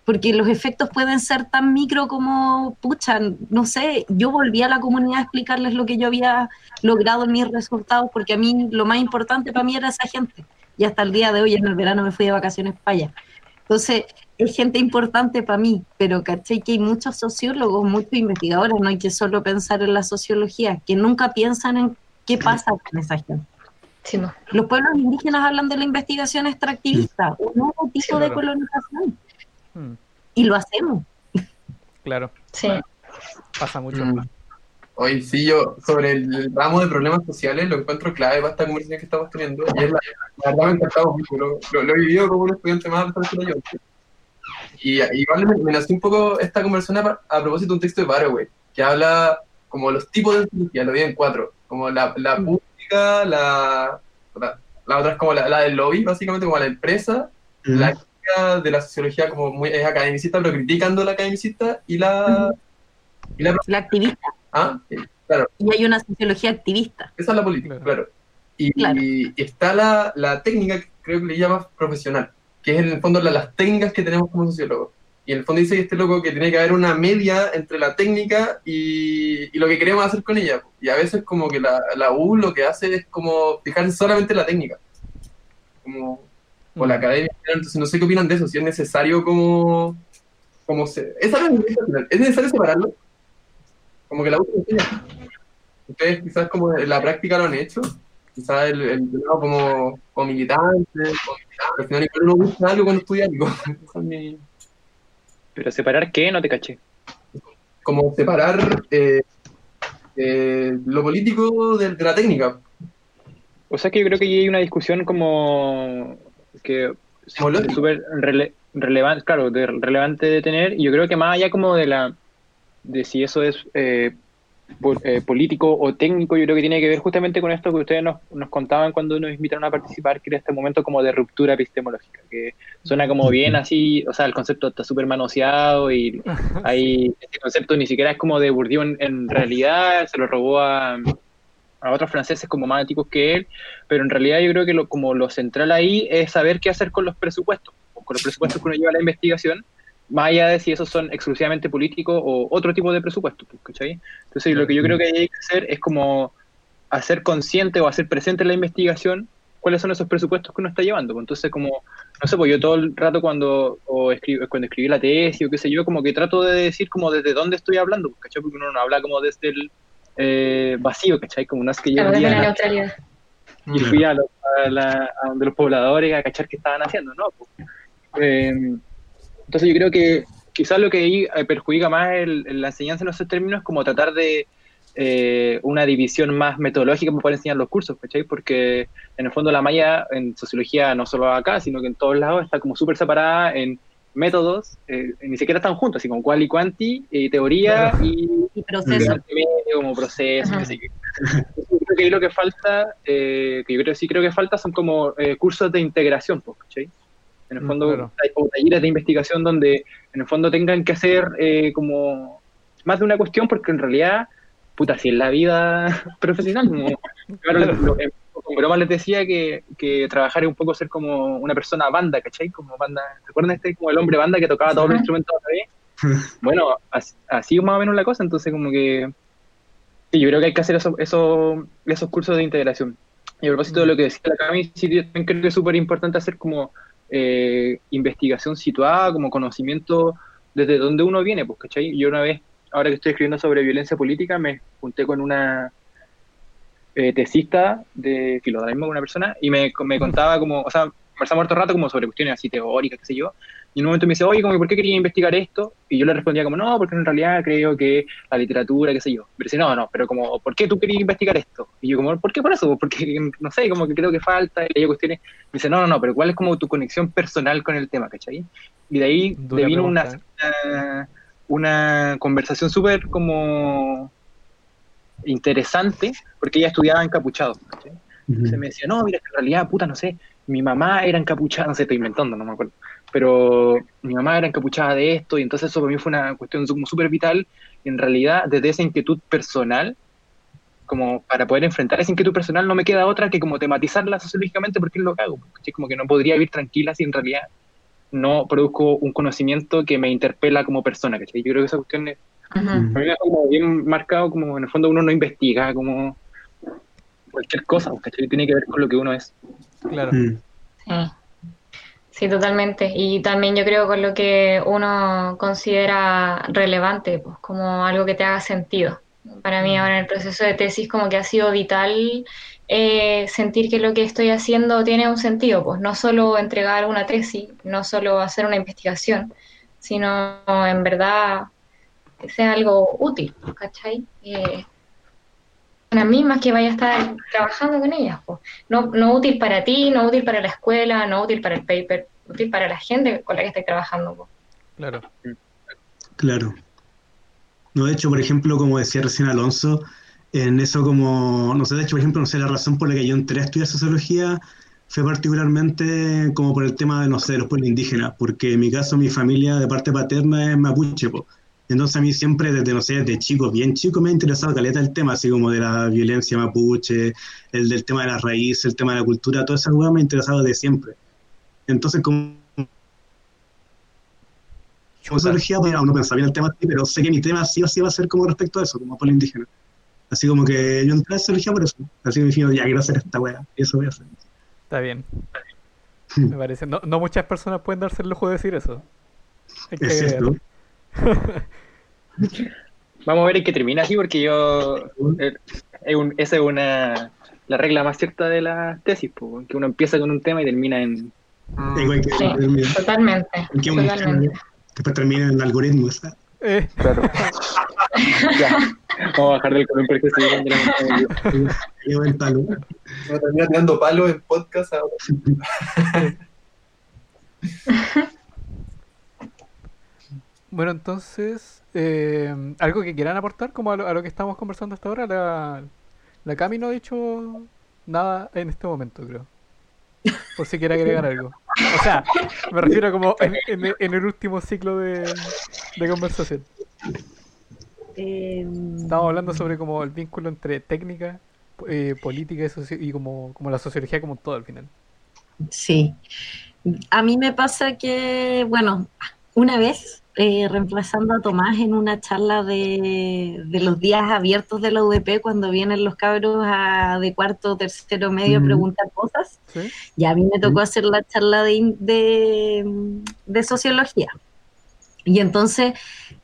porque los efectos pueden ser tan micro como, pucha, no sé, yo volví a la comunidad a explicarles lo que yo había logrado en mis resultados, porque a mí lo más importante para mí era esa gente y hasta el día de hoy en el verano me fui de vacaciones para allá. Entonces, es gente importante para mí, pero caché que hay muchos sociólogos, muchos investigadores, no hay que solo pensar en la sociología, que nunca piensan en qué pasa con esa gente. Los pueblos indígenas hablan de la investigación extractivista, un nuevo tipo de colonización. Hmm. Y lo hacemos. Claro. Sí. Pasa mucho. Mm. Hoy sí, yo sobre el ramo de problemas sociales lo encuentro clave para esta conversación que estamos teniendo. Y es la, verdad me ha encantado mucho. Lo, lo, he vivido como un estudiante más de yo. Y igual me, nació un poco esta conversación a, propósito de un texto de Baraway, que habla como los tipos de sociología, lo vi en cuatro. Como la, la mm. pública, la, la, otra es como la, del lobby, básicamente como la empresa, mm. la de la sociología como muy es academicista, pero criticando la academicista, y la, y la, la activista. Ah, claro. Y hay una sociología activista. Esa es la política, claro. Y, está la, la, técnica, que creo que le llama profesional, que es en el fondo las técnicas que tenemos como sociólogos. Y en el fondo dice este loco que tiene que haber una media entre la técnica y, y, lo que queremos hacer con ella. Y a veces como que la, la U lo que hace es como fijarse solamente en la técnica. Como, o la mm. academia. Entonces no sé qué opinan de eso, si es necesario como... como se, ¿Es necesario separarlo? como que la usan Ustedes quizás como en la práctica lo han hecho, quizás el, el como, como militante, al final uno busca algo cuando estudia algo. Pero separar qué, no te caché. Como separar eh, eh, lo político de, la técnica. O sea que yo creo que hay una discusión como que es súper relevante, claro, de, relevante de tener, y yo creo que más allá como de la de si eso es eh, eh, político o técnico, yo creo que tiene que ver justamente con esto que ustedes nos, nos, contaban cuando nos invitaron a participar, que era este momento como de ruptura epistemológica, que suena como bien así, o sea, el concepto está súper manoseado y hay, este concepto ni siquiera es como de Bourdieu en, realidad, se lo robó a, a otros franceses como más antiguos que él, pero en realidad yo creo que lo, como lo central ahí es saber qué hacer con los presupuestos, con los presupuestos que uno lleva a la investigación, más allá de si esos son exclusivamente políticos o otro tipo de presupuestos, pues, ¿cachai? Entonces lo que yo creo que hay que hacer es como hacer consciente o hacer presente en la investigación cuáles son esos presupuestos que uno está llevando. Pues. Entonces, como, no sé, pues yo todo el rato cuando, o escribo, cuando escribí la tesis o qué sé yo, como que trato de decir como desde dónde estoy hablando, pues, ¿cachai? Porque uno no habla como desde el eh, vacío, ¿cachai? Como no es que yo... la neutralidad. Y fui a, los, a, donde los pobladores a cachar qué estaban haciendo, ¿no? Pues, eh, entonces yo creo que quizás lo que ahí eh, perjudica más la enseñanza en esos términos es como tratar de eh, una división más metodológica para poder enseñar los cursos, ¿cachai? Porque en el fondo la malla en sociología, no solo acá, sino que en todos lados, está como súper separada en métodos, eh, ni siquiera están juntos, así como cual y cuanti, teoría y, proceso. como proceso, así que, creo que ahí lo que falta, que yo creo, sí creo que falta son como cursos de integración, ¿cachai? En el mm, fondo, hay como talleres de investigación donde en el fondo tengan que hacer eh, como más de una cuestión, porque en realidad, puta, si es la vida profesional, como, claro, con broma les decía que, que, trabajar es un poco ser como una persona banda, ¿cachai? Como banda, ¿recuerdan este como el hombre banda que tocaba todos los instrumentos a la vez? Bueno, así, es más o menos la cosa, entonces como que sí, yo creo que hay que hacer eso, eso, esos cursos de integración. Y a propósito de lo que decía la Cami, sí, también creo que es súper importante hacer como eh, investigación situada, como conocimiento desde donde uno viene, pues, ¿cachai? Yo una vez, ahora que estoy escribiendo sobre violencia política, me junté con una eh, tesista de filodramismo, una persona, y me, me contaba como, o sea, conversamos harto rato como sobre cuestiones así teóricas, qué sé yo, y en un momento me dice, oye, como, ¿por qué quería investigar esto? Y yo le respondía como, no, porque en realidad creo que la literatura, qué sé yo. Pero dice, no, no, pero como, ¿por qué tú querías investigar esto? Y yo como, ¿por qué por eso? Porque, no sé, como que creo que falta, y hay cuestiones. Me dice, no, no, no, pero ¿cuál es como tu conexión personal con el tema, cachai? Y de ahí Dura le vino una, pregunta, una, una conversación súper como interesante, porque ella estudiaba encapuchado, ¿cachai? Se me decía, no, mira, en realidad, puta, no sé, mi mamá era encapuchada, no sé, estoy inventando, no me acuerdo, pero mi mamá era encapuchada de esto, y entonces eso para mí fue una cuestión súper vital, y en realidad, desde esa inquietud personal, como para poder enfrentar esa inquietud personal, no me queda otra que como tematizarla sociológicamente porque es lo que hago, ¿cachai? Como que no podría vivir tranquila si en realidad no produzco un conocimiento que me interpela como persona, ¿cachai? Yo creo que esa cuestión es, Ujú. a mí me ha como bien marcado, como en el fondo uno no investiga, como cualquier cosa, ¿cachai? Tiene que ver con lo que uno es. Claro. Mm. Sí. Sí, totalmente. Y también yo creo con lo que uno considera relevante, pues como algo que te haga sentido. Para mí ahora en el proceso de tesis como que ha sido vital eh, sentir que lo que estoy haciendo tiene un sentido, pues no solo entregar una tesis, no solo hacer una investigación, sino en verdad sea algo útil, ¿cachai? Eh, las mismas que vaya a estar trabajando con ellas. pues. No, no útil para ti, no útil para la escuela, no útil para el paper, útil para la gente con la que estés trabajando. pues. Claro. Claro. No, de hecho, por ejemplo, como decía recién Alonso, en eso como, no sé, de hecho, por ejemplo, no sé, la razón por la que yo entré a estudiar sociología fue particularmente como por el tema de, no sé, de los pueblos indígenas, porque en mi caso, mi familia de parte paterna es mapuche, po. Entonces a mí siempre, desde, no sé, desde chico, bien chico, me ha interesado caleta el tema, así como de la violencia mapuche, el del tema de las raíces, el tema de la cultura, toda esa cosa me ha interesado desde siempre. Entonces, como sociología, bueno, no pensaba bien el tema así, pero sé que mi tema sí o sí va a ser como respecto a eso, como pueblo indígena. Así como que yo entré a sociología por eso. Así que me dije, ya quiero hacer esta wea, y eso voy a hacer. Está bien. Me parece. No, no muchas personas pueden darse el lujo de decir eso. Hay que Es cierto. Vamos a ver en qué termina así, porque yo. eh, es un- esa es una. La regla más cierta de la tesis, pues, que uno empieza con un tema y termina en. Igual que Sí, termina- totalmente, que un- totalmente. después termina en algoritmos. ¿sabes? Eh, Claro. ya. Vamos a bajar del colón porque estoy viendo la- Lleva el palo. Me termina tirando palos en podcast ahora. bueno, entonces, eh, ¿algo que quieran aportar como a lo, a lo que estamos conversando hasta ahora? La, la Cami no ha dicho nada en este momento, creo. Por si quiere agregar algo. O sea, me refiero como en, en el- en el último ciclo de, de conversación. Eh, Estábamos hablando sobre como el vínculo entre técnica, eh, política y, y como, como la sociología como todo al final. Sí. A mí me pasa que, bueno, una vez eh, reemplazando a Tomás en una charla de, de los días abiertos de la UDP, cuando vienen los cabros a- de cuarto, tercero, medio a Ujú. preguntar cosas, ¿Sí? y a mí me tocó hacer la charla de, de sociología. Y entonces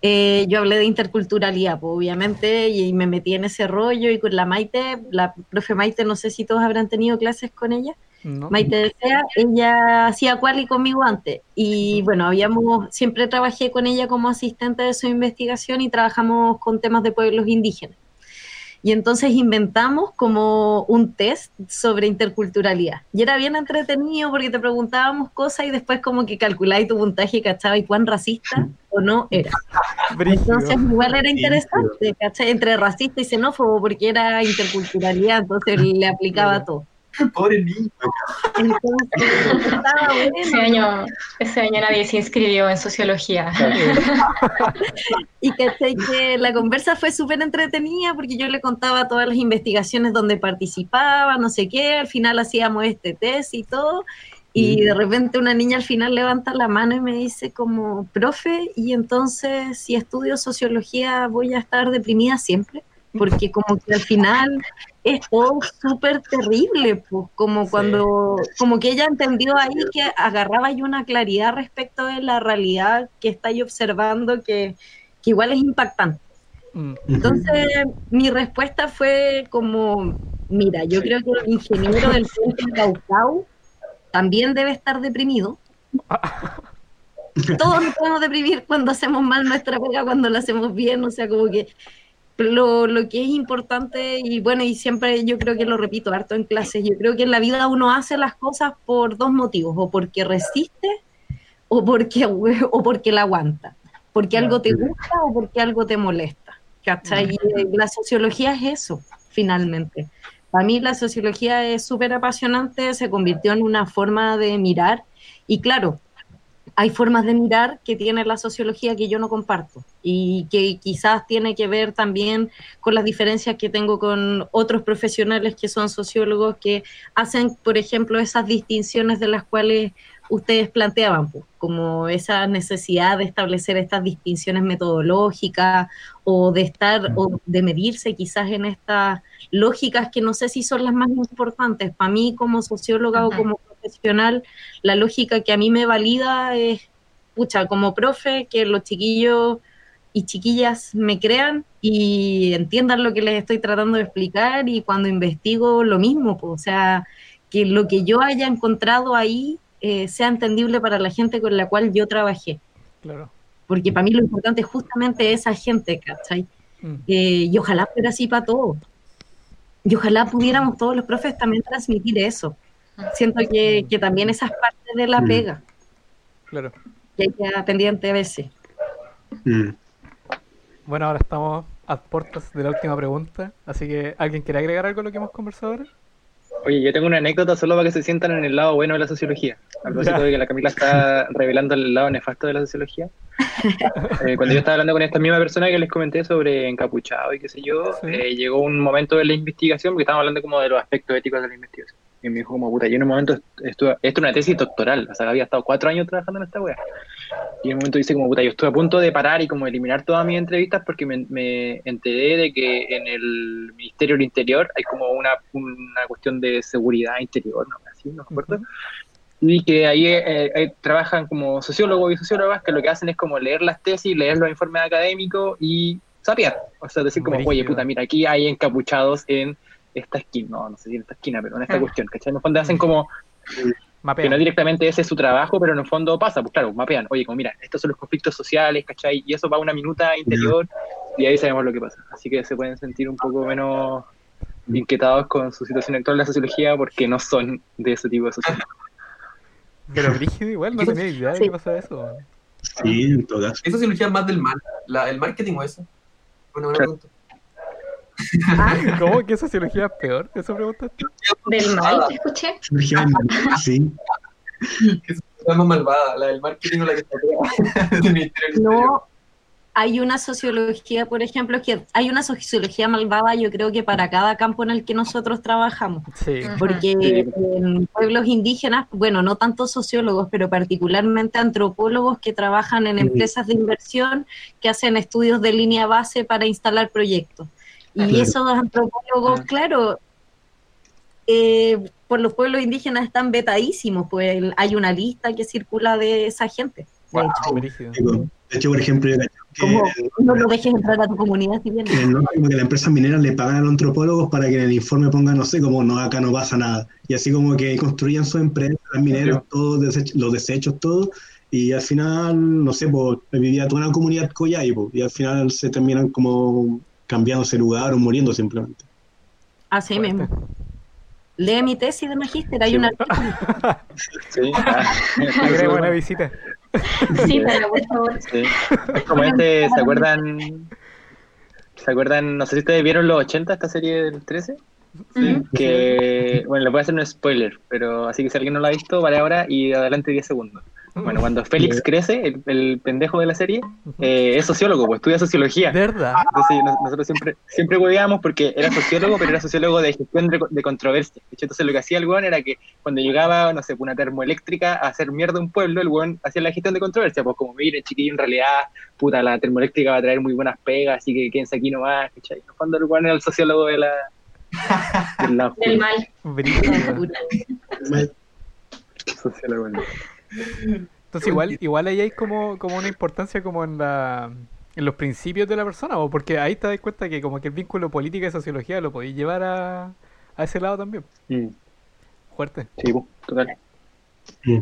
eh, yo hablé de interculturalidad, pues, obviamente, y, me metí en ese rollo y con la Maite, la profe Maite, no sé si todos habrán tenido clases con ella. ¿No? Maite Desea, ella hacía Quali conmigo antes y bueno, habíamos, siempre trabajé con ella como asistente de su investigación y trabajamos con temas de pueblos indígenas. Y entonces inventamos como un test sobre interculturalidad. Y era bien entretenido porque te preguntábamos cosas y después como que calculáis tu puntaje y cachabais cuán racista o no era. Entonces igual era interesante, ¿cachai? Entre racista y xenófobo porque era interculturalidad, entonces le aplicaba todo. Pobre niño. Entonces, estaba Ese año, ese año nadie se inscribió en sociología. Y caché que la conversa fue súper entretenida porque yo le contaba todas las investigaciones donde participaba, no sé qué, al final hacíamos este test y todo. Y de repente una niña al final levanta la mano y me dice como, profe, y entonces si estudio sociología voy a estar deprimida siempre. Porque como que al final es todo súper terrible, pues, como Sí. cuando, como que ella entendió ahí que agarraba ahí una claridad respecto de la realidad que está ahí observando, que, que igual es impactante. Mm. Entonces, mi respuesta fue como, mira, yo creo que el ingeniero del puente de Caucao también debe estar deprimido. Todos nos podemos deprimir cuando hacemos mal nuestra pega, cuando la hacemos bien, o sea, como que lo, lo que es importante, y bueno, y siempre yo creo que lo repito harto en clases, yo creo que en la vida uno hace las cosas por dos motivos, o porque resiste o porque, o porque la aguanta, porque algo te gusta o porque algo te molesta. ¿cachai? Y, eh, la sociología es eso, finalmente. Para mí la sociología es súper apasionante, se convirtió en una forma de mirar y claro, hay formas de mirar que tiene la sociología que yo no comparto y que quizás tiene que ver también con las diferencias que tengo con otros profesionales que son sociólogos que hacen, por ejemplo, esas distinciones de las cuales ustedes planteaban, pues, como esa necesidad de establecer estas distinciones metodológicas o de estar o de medirse quizás en estas lógicas que no sé si son las más importantes. Para mí como socióloga o como profesional, la lógica que a mí me valida es, pucha, como profe, que los chiquillos y chiquillas me crean y entiendan lo que les estoy tratando de explicar y cuando investigo lo mismo, pues, o sea, que lo que yo haya encontrado ahí eh, sea entendible para la gente con la cual yo trabajé, Claro. porque para mí lo importante es justamente esa gente, ¿cachai? Mm. Eh, y ojalá fuera así para todos. Y ojalá pudiéramos todos los profes también transmitir eso. Siento que, que también esa es parte de la Mm. pega, Claro. que hay que estar pendiente a veces. Mm. Bueno, ahora estamos a puertas de la última pregunta, así que ¿alguien quiere agregar algo a lo que hemos conversado ahora? Oye, yo tengo una anécdota solo para que se sientan en el lado bueno de la sociología. A propósito de que la Camila está revelando el lado nefasto de la sociología. Eh, cuando yo estaba hablando con esta misma persona que les comenté sobre encapuchado y qué sé yo, Sí. eh, llegó un momento de la investigación, porque estábamos hablando como de los aspectos éticos de la investigación. Y me dijo como, puta, yo en un momento estuve, esto es una tesis doctoral, o sea, había estado cuatro años trabajando en esta wea. Y en un momento dice como, puta, yo estuve a punto de parar y como eliminar todas mis entrevistas porque me, me enteré de que en el Ministerio del Interior hay como una, una cuestión de seguridad interior, ¿no? Así, no me acuerdo. Y que ahí eh, eh, trabajan como sociólogos y sociólogas que lo que hacen es como leer las tesis, leer los informes académicos y sapear. O sea, decir como, oye, puta, mira, aquí hay encapuchados en esta esquina, no, no sé si en esta esquina, pero en esta Ah. cuestión, ¿cachai? En el fondo hacen como Mapea. que no directamente ese es su trabajo, pero en el fondo pasa, pues claro, mapean, oye, como mira, estos son los conflictos sociales, ¿cachai? Y eso va una minuta interior y ahí sabemos lo que pasa. Así que se pueden sentir un poco menos inquietados con su situación actual en la sociología porque no son de ese tipo de sociología. Pero brígido igual, no tenía idea de Sí. que pasaba eso. Sí, en todo caso. ¿Es sociología más del mal? La, ¿El marketing o eso? Una buena ¿Cómo que sociología es peor? ¿Eso preguntaste? Del mal, te escuché. Sociología, Sí, ¿Qué es la más malvada? ¿La del marketing o la que está del del? No, hay una sociología, por ejemplo, que hay una sociología malvada, yo creo que para cada campo en el que nosotros trabajamos. Sí. Porque Sí. en pueblos indígenas, bueno, no tanto sociólogos, pero particularmente antropólogos que trabajan en Sí. empresas de inversión que hacen estudios de línea base para instalar proyectos. Y Claro. esos antropólogos, Ah. claro, eh, por los pueblos indígenas están vetadísimos, pues hay una lista que circula de esa gente. De hecho, Brígido. digo, de hecho, por ejemplo, yo como no lo dejes entrar a tu comunidad si vienes. que no, como que las empresas mineras le pagan a los antropólogos para que en el informe pongan, no sé, como no, acá no pasa nada. Y así como que construyan su empresa, las mineras, todos desech- los desechos, todo. Y al final, no sé, pues vivía toda una comunidad coyay, pues, y al final se terminan como cambiando ese lugar o muriendo simplemente. Así Fuerte. mismo. Lee mi tesis de magíster, hay Sí, una Sí, ah, Agrego una visita. Sí, pero por favor. Sí. Es como este, ¿se acuerdan? ¿Se acuerdan? No sé si ustedes vieron los 80, esta serie del 13. Ujú. Que, bueno, le voy a hacer un spoiler, pero así que si alguien no lo ha visto, vale ahora y adelante 10 segundos. Bueno, cuando Félix crece, el, el pendejo de la serie, eh, es sociólogo, pues estudia sociología. ¿Verdad? Entonces nos- nosotros siempre, siempre hueveábamos porque era sociólogo, pero era sociólogo de gestión de, de controversia. De hecho, Entonces lo que hacía el weón era que cuando llegaba, no sé, una termoeléctrica a hacer mierda a un pueblo, el weón hacía la gestión de controversia, pues como miren, chiquillo, en realidad, puta, la termoeléctrica va a traer muy buenas pegas, así que quédense aquí nomás, ¿cachai? En el weón era el sociólogo de la... del lado Del mal. Sociólogo. Entonces igual, igual ahí hay como, como una importancia como en la en los principios de la persona, o porque ahí te das cuenta que como que el vínculo política y sociología lo podéis llevar a, a ese lado también. Mm. Fuerte. Sí, total. Mm.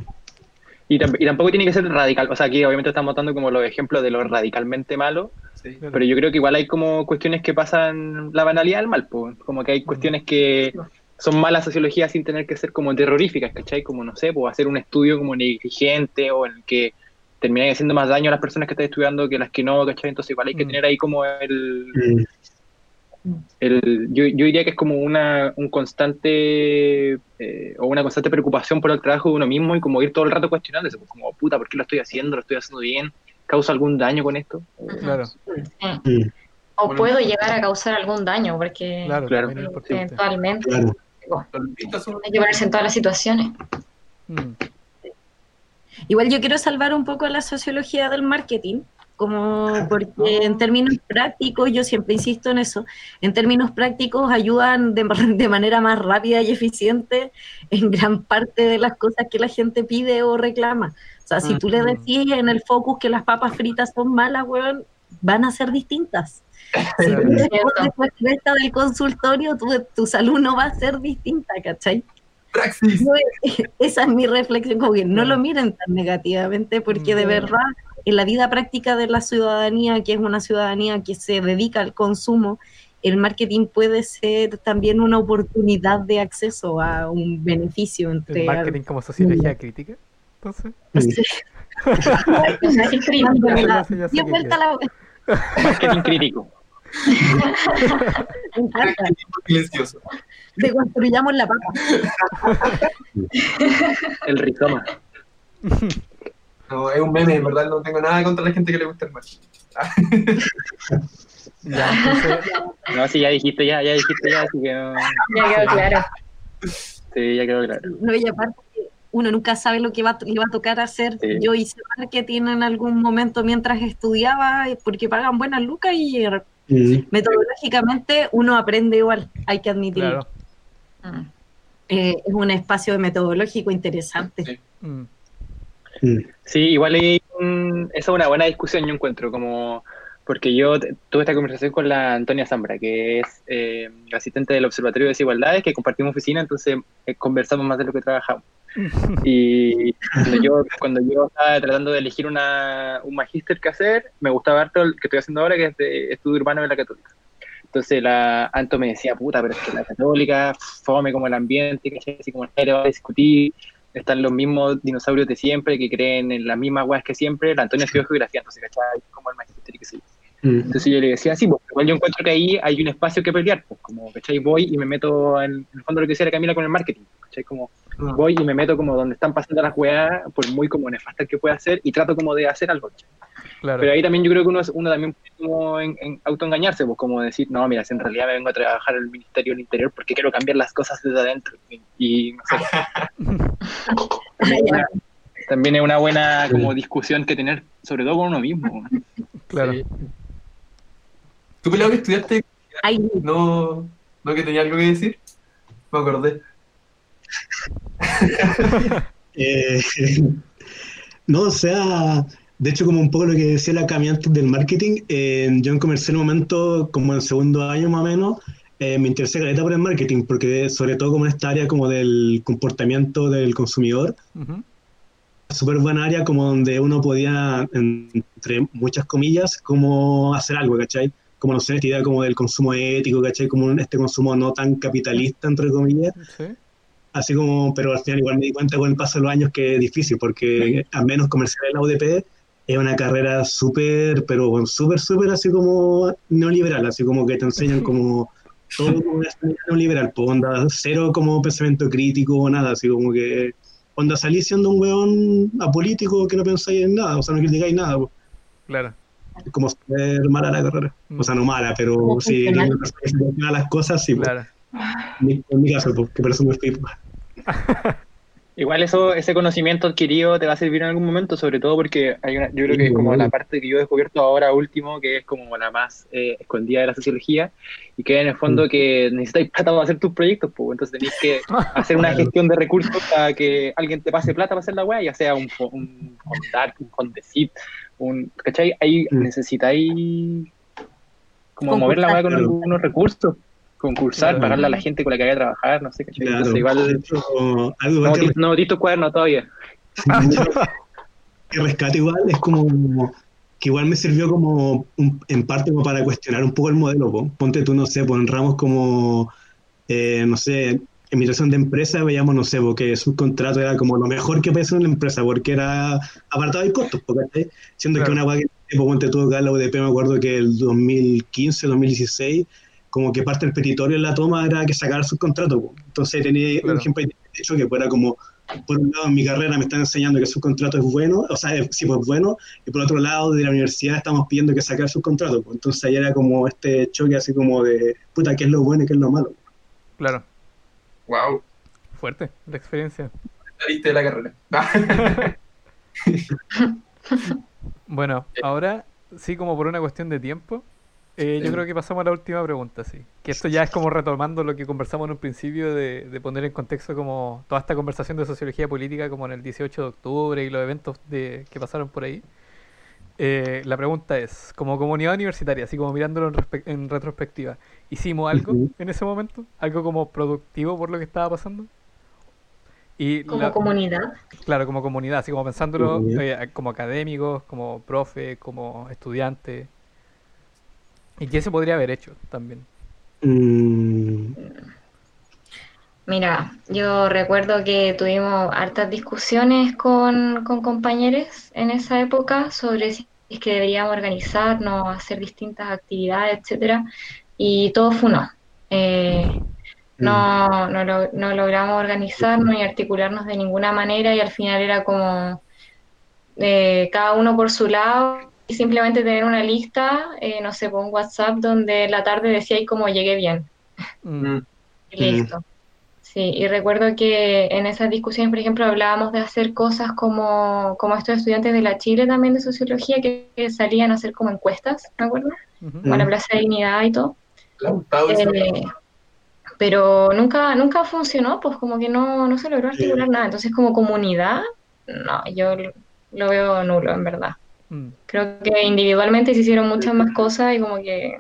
Y, y tampoco tiene que ser radical, o sea, aquí obviamente estamos dando como los ejemplos de lo radicalmente malo, Sí. Claro. pero yo creo que igual hay como cuestiones que pasan la banalidad del mal, pues, como que hay cuestiones que son malas sociología sin tener que ser como terroríficas, ¿cachai? Como, no sé, pues hacer un estudio como negligente o en el que termináis haciendo más daño a las personas que están estudiando que las que no, ¿cachai? Entonces igual hay que Mm. tener ahí como el, Mm. el, yo, yo diría que es como una un constante eh, o una constante preocupación por el trabajo de uno mismo y como ir todo el rato cuestionándose, pues como puta, ¿por qué lo estoy haciendo? ¿Lo estoy haciendo bien? ¿Causa algún daño con esto? Claro, Sí. Mm. O Bueno. puedo llegar a causar algún daño, porque claro, eventualmente Claro. Hay que ponerse en todas las situaciones. Mm. Igual yo quiero salvar un poco la sociología del marketing, como porque en términos prácticos, yo siempre insisto en eso, en términos prácticos ayudan de, de manera más rápida y eficiente en gran parte de las cosas que la gente pide o reclama. O sea, si tú le decís en el focus que las papas fritas son malas, weón, van a ser distintas. Si tú respuesta del consultorio, tu, tu salud no va a ser distinta, ¿cachai? Praxis. No, esa es mi reflexión, como que no lo miren tan negativamente, porque de verdad, en la vida práctica de la ciudadanía, que es una ciudadanía que se dedica al consumo, el marketing puede ser también una oportunidad de acceso a un beneficio entre... El marketing como sociología crítica. Entonces, la- Marketing crítico. Deconstruyamos la papa. El rizoma. No, es un meme, en verdad no tengo nada contra la gente que le gusta el ya, entonces, No, sí, ya dijiste, ya, ya dijiste, ya, así que no. Ya quedó claro. Sí, ya quedó claro. No, y aparte, uno nunca sabe lo que va, le va a tocar hacer. Sí. Yo hice marketing en algún momento mientras estudiaba, porque pagan buenas lucas y Mm. metodológicamente uno aprende igual, hay que admitirlo. claro. Mm. Eh, es un espacio metodológico interesante. Sí. Mm. Sí, igual hay un- esa es una buena discusión, yo encuentro, como porque yo tuve esta conversación con la Antonia Zambra, que es eh, asistente del Observatorio de Desigualdades, que compartimos oficina, entonces eh, conversamos más de lo que trabajamos. Y cuando yo, cuando yo estaba tratando de elegir una, un magíster que hacer, me gustaba harto el que estoy haciendo ahora, que es de estudio urbano de la Católica. Entonces la Anto me decía, puta, pero es que la Católica, fome como el ambiente, que así como nadie va a discutir, están los mismos dinosaurios de siempre, que creen en las mismas weas que siempre. La Antonia estudió geografía, entonces, ¿cachai? Como el magíster y qué sé yo. Mm. Entonces yo le decía, sí, pues igual yo encuentro que ahí hay un espacio que pelear, pues como, ¿cachai? Voy y me meto en, en el fondo lo que decía la Camila con el marketing, ¿cachai? Como voy y me meto como donde están pasando las weas, por muy como nefasta que pueda hacer, y trato como de hacer algo. Pero ahí también yo creo que uno, uno también puede como en, en autoengañarse, pues como decir, no, mira, si en realidad me vengo a trabajar al Ministerio del Interior porque quiero cambiar las cosas desde adentro. Y, y no sé, también, es una, también es una buena como discusión que tener, sobre todo con uno mismo. claro. Sí. ¿Tú, pelado, que estudiaste? No, no que tenía algo que decir. Me acordé. Eh, no, o sea, de hecho, como un poco lo que decía la Cami antes del marketing, eh, yo en comercial en un momento, como en segundo año más o menos, eh, me interesé caleta por el marketing, porque sobre todo como en esta área como del comportamiento del consumidor, Ujú. súper buena área como donde uno podía, entre muchas comillas, como hacer algo, ¿cachai? Como no sé, esta idea como del consumo ético, ¿cachai? Como este consumo no tan capitalista, entre comillas. Sí. Así como, pero al final igual me di cuenta con el paso de los años que es difícil, porque al menos comercial en la UDP es una carrera súper, pero bueno, súper, súper así como neoliberal, así como que te enseñan como todo como una neoliberal, pues onda, cero como pensamiento crítico, nada, así como que cuando salís siendo un weón apolítico que no pensáis en nada, o sea, no criticáis nada. po. Claro. Es como ser mala la carrera. O sea, no mala, pero sí, no las cosas, sí. po. Claro. En mi- en mi caso, po, que por eso me fui. Igual eso, ese conocimiento adquirido te va a servir en algún momento, sobre todo porque hay una, yo creo que es como la parte que yo he descubierto ahora último, que es como la más eh, escondida de la sociología, y que en el fondo que necesitáis plata para hacer tus proyectos, pues entonces tenéis que hacer una gestión de recursos para que alguien te pase plata para hacer la weá, ya sea un, fo- un Fondar, un un, ¿cachai? Ahí Mm. necesitáis como mover la weá con algunos recursos, concursar, Claro. pagarle a la gente con la que vaya a trabajar, no sé, ¿cachai? Claro. Entonces igual hecho, algo no, que no cuaderno todavía. que rescate igual es como que igual me sirvió como un- en parte como para cuestionar un poco el modelo po. ponte tú no sé en ramos como eh, no sé administración de empresa veíamos no sé porque su contrato era como lo mejor que puede ser una empresa porque era apartado de costos po, ¿cachai? siendo Claro. que una guay que ponte tú acá en la UDP me acuerdo que el 2015 2016 como que parte del petitorio en la toma era que sacar sus contratos entonces tenía Claro. un ejemplo de hecho que fuera como por un lado en mi carrera me están enseñando que su contrato es bueno, o sea, sí, pues bueno, y por otro lado de la universidad estamos pidiendo que sacar sus contratos. pues. Entonces ahí era como este choque así como de, puta, ¿qué es lo bueno y qué es lo malo? Claro. Wow, Fuerte la experiencia. saliste de la carrera. Bueno, ahora sí como por una cuestión de tiempo, eh, yo creo que pasamos a la última pregunta, sí. Que esto ya es como retomando lo que conversamos en un principio de, de poner en contexto como toda esta conversación de sociología política como en el 18 de octubre y los eventos de, que pasaron por ahí. Eh, la pregunta es, como comunidad universitaria, así como mirándolo en, retrospectiva, ¿hicimos algo en ese momento? ¿Algo como productivo por lo que estaba pasando? Y Como la- comunidad. Claro, como comunidad, así como pensándolo eh, como académicos, como profe, como estudiante. ¿Y qué se podría haber hecho también? Mm, Mira, yo recuerdo que tuvimos hartas discusiones con, con compañeros en esa época sobre si es que deberíamos organizarnos, hacer distintas actividades, etcétera, y todo fue no. Eh, no, no, lo- no logramos organizarnos y articularnos de ninguna manera y al final era como eh, cada uno por su lado y simplemente tener una lista, eh, no sé, por un WhatsApp donde en la tarde decía cómo llegué bien. Mm, Mm, Y listo. Sí, y recuerdo que en esas discusiones, por ejemplo, hablábamos de hacer cosas como, como estos estudiantes de la Chile también de sociología que, que salían a hacer como encuestas, ¿me acuerdo? ujú. Para la Plaza de Dignidad y todo. Eh, pero nunca, nunca funcionó, pues como que no, no se logró articular nada. Entonces, como comunidad, no, yo lo veo nulo, en verdad. Mm, Creo que individualmente se hicieron muchas más cosas y como que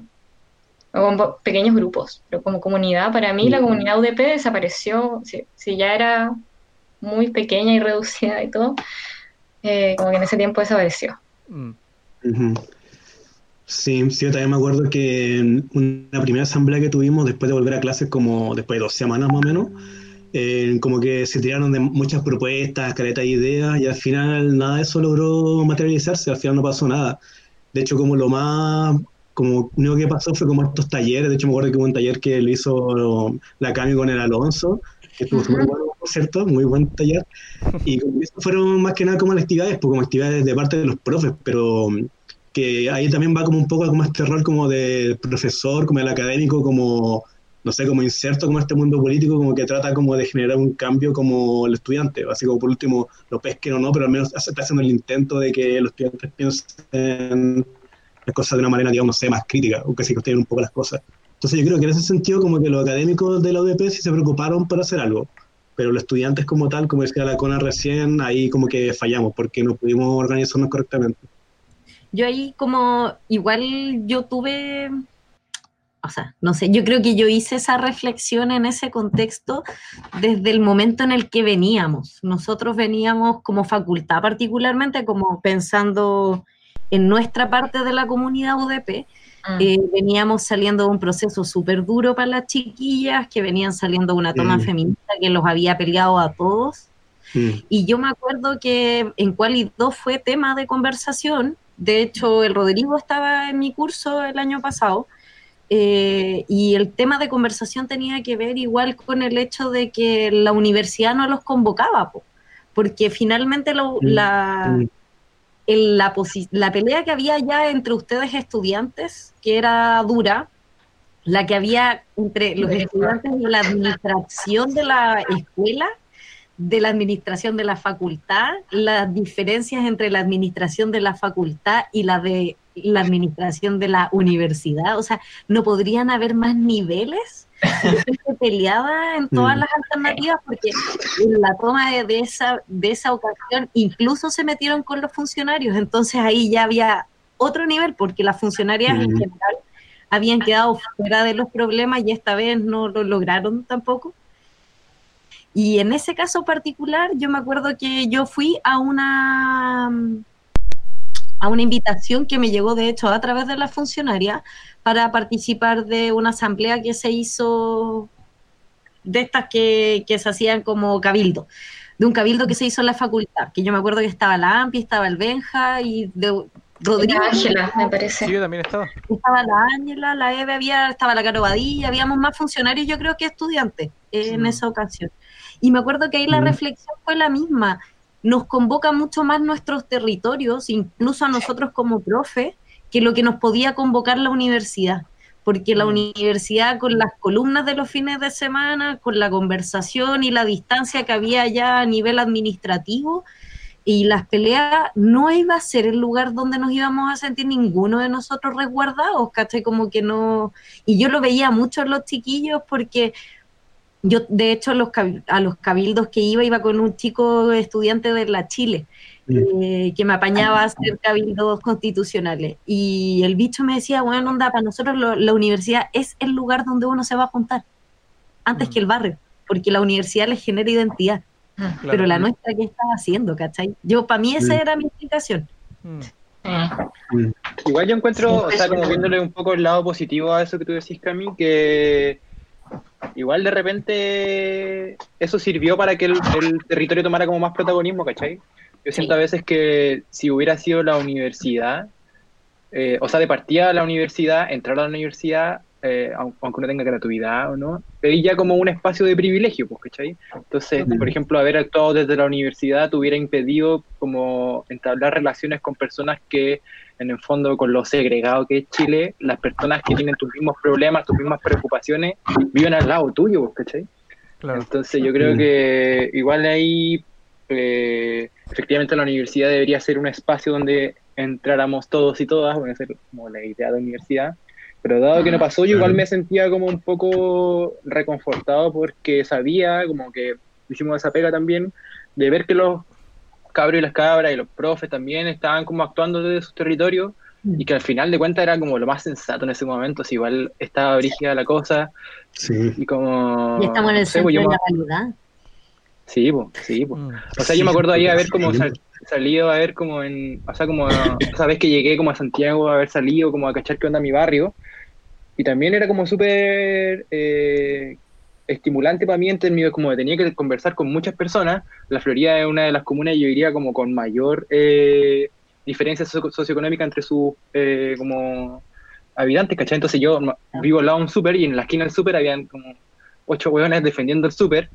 con pequeños grupos, pero como comunidad, para mí la comunidad UDP desapareció, si, si ya era muy pequeña y reducida y todo, eh, como que en ese tiempo desapareció. mm. Sí, sí, yo también me acuerdo que en una primera asamblea que tuvimos después de volver a clases, como después de dos semanas más o menos, eh, como que se tiraron de muchas propuestas, caretas de ideas, y al final nada de eso logró materializarse, al final no pasó nada. De hecho, como lo más, como lo único que pasó fue como estos talleres, de hecho me acuerdo que hubo un taller que lo hizo la Cami con el Alonso, que estuvo súper bueno, por cierto, muy buen taller, y eso fueron más que nada como las actividades, pues como actividades de parte de los profes, pero que ahí también va como un poco como este rol como de profesor, como el académico, como, no sé, como inserto como este mundo político, como que trata como de generar un cambio como el estudiante, así como por último lo pesquen o no, pero al menos está haciendo el intento de que los estudiantes piensen las cosas de una manera, digamos, no sé, más crítica, o que se cuestionen un poco las cosas. Entonces yo creo que en ese sentido como que los académicos de la UDP sí se preocuparon por hacer algo, pero los estudiantes como tal, como decía la Cona recién, ahí como que fallamos porque no pudimos organizarnos correctamente. Yo ahí como, igual yo tuve, o sea, no sé, yo creo que yo hice esa reflexión en ese contexto desde el momento en el que veníamos. Nosotros veníamos como facultad particularmente, como pensando en nuestra parte de la comunidad UDP, Mm. eh, veníamos saliendo de un proceso súper duro para las chiquillas, que venían saliendo de una toma Mm. feminista que los había peleado a todos. Mm. Y yo me acuerdo que en Quali 2 fue tema de conversación. De hecho, el Rodrigo estaba en mi curso el año pasado. Eh, y el tema de conversación tenía que ver igual con el hecho de que la universidad no los convocaba, po, porque finalmente lo, la, Mm. el- la, posi- la pelea que había ya entre ustedes estudiantes, que era dura, la que había entre los estudiantes de la administración de la escuela, de la administración de la facultad, las diferencias entre la administración de la facultad y la de la administración de la universidad. O sea, no podrían haber más niveles de gente peleada en todas Mm. las alternativas, porque en la toma de, de esa, de esa ocasión incluso se metieron con los funcionarios. Entonces ahí ya había otro nivel, porque las funcionarias en Mm. general habían quedado fuera de los problemas y esta vez no lo lograron tampoco. Y en ese caso particular, yo me acuerdo que yo fui a una a una invitación que me llegó de hecho a través de la funcionaria para participar de una asamblea que se hizo de estas que, que se hacían como cabildo, de un cabildo que se hizo en la facultad, que yo me acuerdo que estaba la AMPI, estaba el Benja y de Rodrigo Ángela, me Sí, parece. yo también estaba. estaba la Ángela, la Eve, había, estaba la Caro Badilla, habíamos más funcionarios, yo creo que estudiantes eh, en esa ocasión. Y me acuerdo que ahí la Mm. reflexión fue la misma. Nos convoca mucho más nuestros territorios, incluso a nosotros como profe, que lo que nos podía convocar la universidad. Porque la Mm. universidad, con las columnas de los fines de semana, con la conversación y la distancia que había ya a nivel administrativo, y las peleas no iba a ser el lugar donde nos íbamos a sentir ninguno de nosotros resguardados, ¿cachai? Como que no... Y yo lo veía mucho en los chiquillos porque yo, de hecho, a los, cab- a los cabildos que iba, iba con un chico estudiante de la Chile, eh, que me apañaba a hacer cabildos constitucionales. Y el bicho me decía, bueno, onda, para nosotros lo- la universidad es el lugar donde uno se va a juntar, antes Mm. que el barrio, porque la universidad les genera identidad Mm. Claro. pero la nuestra, ¿qué estaba haciendo, cachai? Yo, para mí, esa era mi explicación. Mm. Mm. Igual yo encuentro, Sí, o sea, como viéndole un poco el lado positivo a eso que tú decís, Cami, que igual de repente eso sirvió para que el, el territorio tomara como más protagonismo, ¿cachai? Yo siento a veces que si hubiera sido la universidad, eh, o sea, de partida a la universidad, entrar a la universidad, eh, aun- aunque uno tenga gratuidad o no, pedí ya como un espacio de privilegio, pues, ¿cachai? Entonces, por ejemplo, haber actuado desde la universidad te hubiera impedido como entablar relaciones con personas que, en el fondo, con lo segregado que es Chile, las personas que tienen tus mismos problemas, tus mismas preocupaciones, viven al lado tuyo, ¿cachai? Claro. Entonces yo creo que igual ahí eh, efectivamente la universidad debería ser un espacio donde entráramos todos y todas, bueno, esa es como la idea de la universidad, pero dado que no pasó, yo igual me sentía como un poco reconfortado porque sabía, como que hicimos esa pega también, de ver que los cabros y las cabras y los profes también estaban como actuando desde sus territorios y que al final de cuentas era como lo más sensato en ese momento, si igual estaba brígida la cosa Sí. y como... y estamos en el no sé, centro pues yo de me- la realidad. Sí, pues, sí, pues. Mm. O sea, yo me acuerdo ahí haber como sal- salido a ver como en, o sea, como esa vez que llegué como a Santiago, a haber salido como a cachar qué onda mi barrio, y también era como súper eh, estimulante para mí en términos como de tenía que conversar con muchas personas, la Florida es una de las comunas, yo diría, como con mayor eh, diferencia socio- socioeconómica entre sus eh, como habitantes, ¿cachai? Entonces yo no- vivo al lado de un súper y en la esquina del súper habían como ocho hueones defendiendo el súper,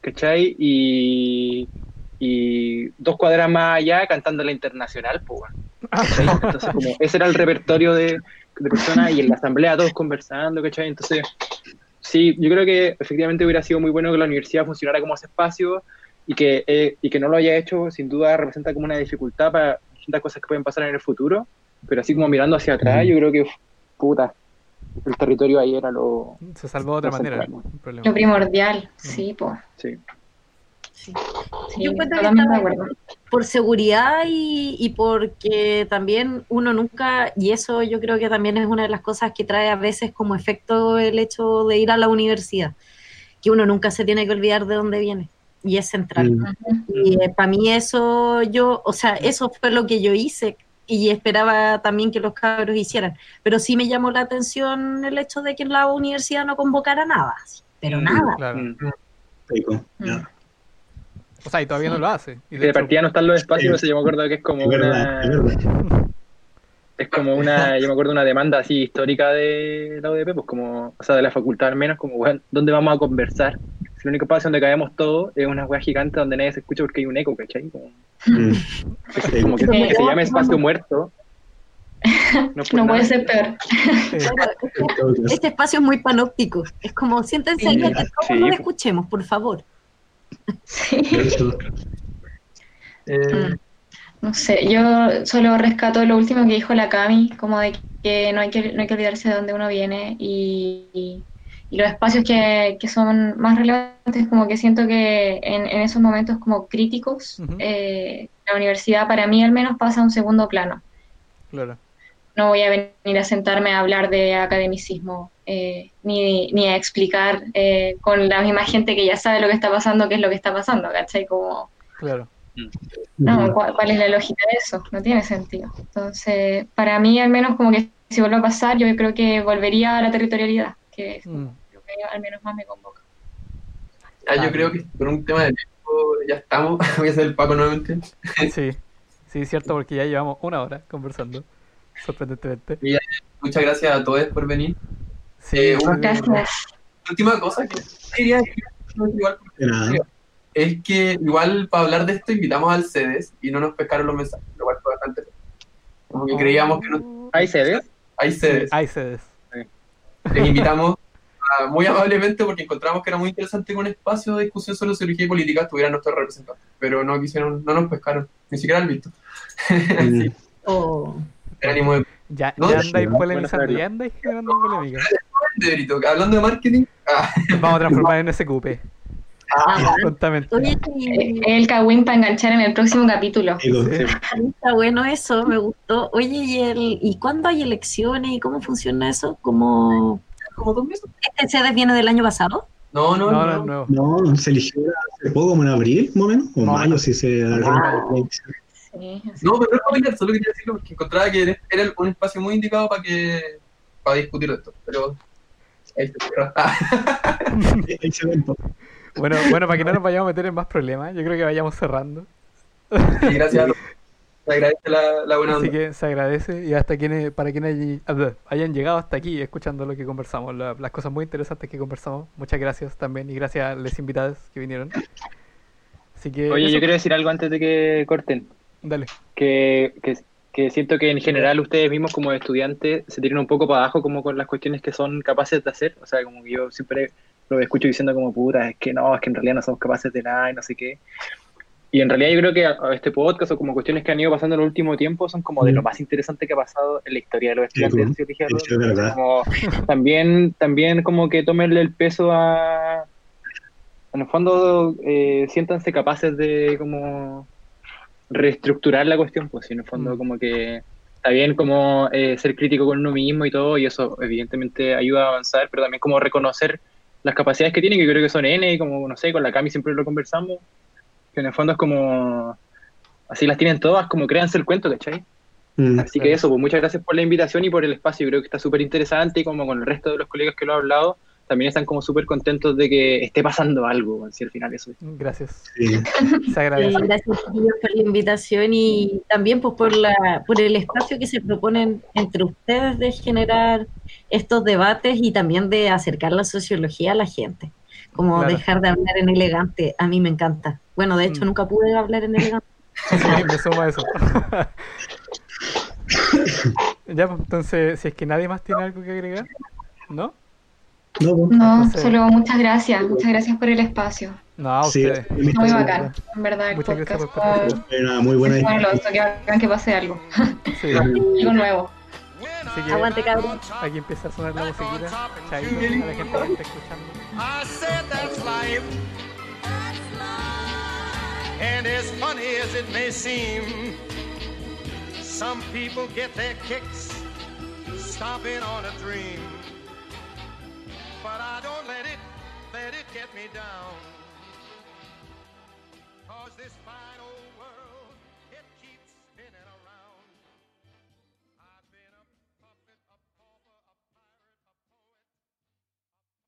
¿cachai? Y, y dos cuadras más allá cantando la internacional, pues. Entonces, como ese era el repertorio de, de personas y en la asamblea todos conversando, ¿cachai? Entonces, sí, yo creo que efectivamente hubiera sido muy bueno que la universidad funcionara como ese espacio y que, eh, y que no lo haya hecho, sin duda representa como una dificultad para distintas cosas que pueden pasar en el futuro, pero así como mirando hacia atrás, yo creo que, puta, el territorio ahí era lo... Se salvó de otra manera. Lo primordial, sí, pues. Sí. Sí, Yo encuentro que por seguridad y, y porque también uno nunca, y eso yo creo que también es una de las cosas que trae a veces como efecto el hecho de ir a la universidad, que uno nunca se tiene que olvidar de dónde viene y es central. Mm. Y para mí eso yo, o sea, eso fue lo que yo hice y esperaba también que los cabros hicieran, pero sí me llamó la atención el hecho de que la universidad no convocara nada, pero nada. Claro. Mm. O sea, y todavía no lo hace. Y de de hecho, partida no están los espacios, Sí. yo me acuerdo que es como Es verdad, es una... Es como una, yo me acuerdo una demanda así histórica de la UDP, pues como, o sea, de la facultad al menos, como, bueno, ¿dónde vamos a conversar? El único espacio donde cabemos todos es una weá gigante donde nadie se escucha porque hay un eco, ¿cachai? Como, Mm. es como que, que se llame espacio muerto. No, No puede ser peor. Este espacio es muy panóptico. Es como, siéntense ahí, Sí. que todos Sí. nos escuchemos, por favor. Sí. Eso. Eh, No sé, yo solo rescato lo último que dijo la Cami, como de que no hay que, no hay que olvidarse de dónde uno viene y, y- y los espacios que, que son más relevantes, como que siento que en, en esos momentos como críticos, eh, la universidad para mí al menos pasa a un segundo plano. claro. No voy a venir a sentarme a hablar de academicismo, eh, ni, ni a explicar eh, con la misma gente que ya sabe lo que está pasando, qué es lo que está pasando, ¿cachai? Como, Claro. no, ¿cuál, cuál es la lógica de eso? No tiene sentido. Entonces, para mí, al menos, como que si vuelve a pasar, yo creo que volvería a la territorialidad, que es Mm. lo que al menos más me convoca. ah, yo creo que por un tema de tiempo ya estamos. Voy a hacer el Paco nuevamente. Sí, sí, cierto, porque ya llevamos una hora conversando, sorprendentemente. Muchas gracias a todos por venir. Sí, Eh, Gracias. Última cosa que quería decir, es que igual para hablar de esto invitamos al CEDES y no nos pescaron los mensajes, lo cual fue bastante feo. Como que creíamos que no Ahí se ve. hay CEDES. Ahí se des. Les invitamos a- muy amablemente porque encontramos que era muy interesante que un espacio de discusión sobre sociología y política tuviera nuestros representantes, pero no quisieron, no nos pescaron, ni siquiera han visto. Mm. sí, O el ánimo de, Ya, No, ya andáis polemizando, ya andáis generando polémica. Hablando de marketing, ah, Vamos a transformar en SQP, ah, prontamente. Oye, Eh, El Kawin para enganchar en el próximo capítulo. Sí. está bueno eso, me gustó. Oye, ¿y, el, ¿y cuándo hay elecciones y cómo funciona eso? ¿Cómo como dos meses. este CD viene del año pasado? No, no, No, no. no, no. No, se eligió hace poco, como en abril, más o menos, o mayo, si se Sí. No, pero no es familiar, solo quería decirlo porque encontraba que era un espacio muy indicado para que para discutir esto, pero ahí se cierra. Ah. Bueno, bueno, para que no nos vayamos a meter en más problemas, yo creo que vayamos cerrando. y gracias a. Se agradece la, la buena Así onda. que se agradece y hasta quienes, para quienes hayan llegado hasta aquí escuchando lo que conversamos, la- las cosas muy interesantes que conversamos. Muchas gracias también y gracias a los invitados que vinieron. Así que, Oye, eso, yo quiero decir algo antes de que corten. Dale. que, que, que siento que en general ustedes mismos como estudiantes se tiran un poco para abajo como con las cuestiones que son capaces de hacer. O sea, como que yo siempre lo escucho diciendo como puta, es que no, es que en realidad no somos capaces de nada y no sé qué. Y en realidad yo creo que a- a este podcast o como cuestiones que han ido pasando en el último tiempo son como de lo Mm. más interesante que ha pasado en la historia de los Sí, estudiantes de sociología. sí, es verdad. Como también, también como que tomenle el peso a... En el fondo, eh, siéntanse capaces de como reestructurar la cuestión, pues, en el fondo Mm. como que está bien como eh, ser crítico con uno mismo y todo, y eso evidentemente ayuda a avanzar, pero también como reconocer las capacidades que tienen, que creo que son N, y como, no sé, con la Cami siempre lo conversamos, que en el fondo es como, así las tienen todas, como créanse el cuento, ¿cachai? Mm. Así que eso, pues muchas gracias por la invitación y por el espacio. Creo que está súper interesante y como con el resto de los colegas que lo han hablado, también están como súper contentos de que esté pasando algo, si al final eso es. Gracias. Sí. Se agradece. gracias por la invitación y también pues, por, la, por el espacio que se proponen entre ustedes de generar estos debates y también de acercar la sociología a la gente. Como Claro. dejar de hablar en elegante, a mí me encanta. Bueno, de hecho Mm. nunca pude hablar en elegante. Sí, me sumo a eso. ya, pues, entonces, si es que nadie más tiene algo que agregar, ¿no? No, No, solo muchas gracias, muchas gracias por el espacio. No, a sí. Muy bacán, en verdad, el Muchas gracias podcast. por Fue una muy buena Bueno, que hagan que pase algo, Sí. algo nuevo. Así que Aguante, cabrón. aquí empieza a sonar la musiquita. Chaito a la gente que está escuchando. I said that's life. And as funny as it may seem, some people get their kicks stomping on a dream. But I don't let it, let it get me down.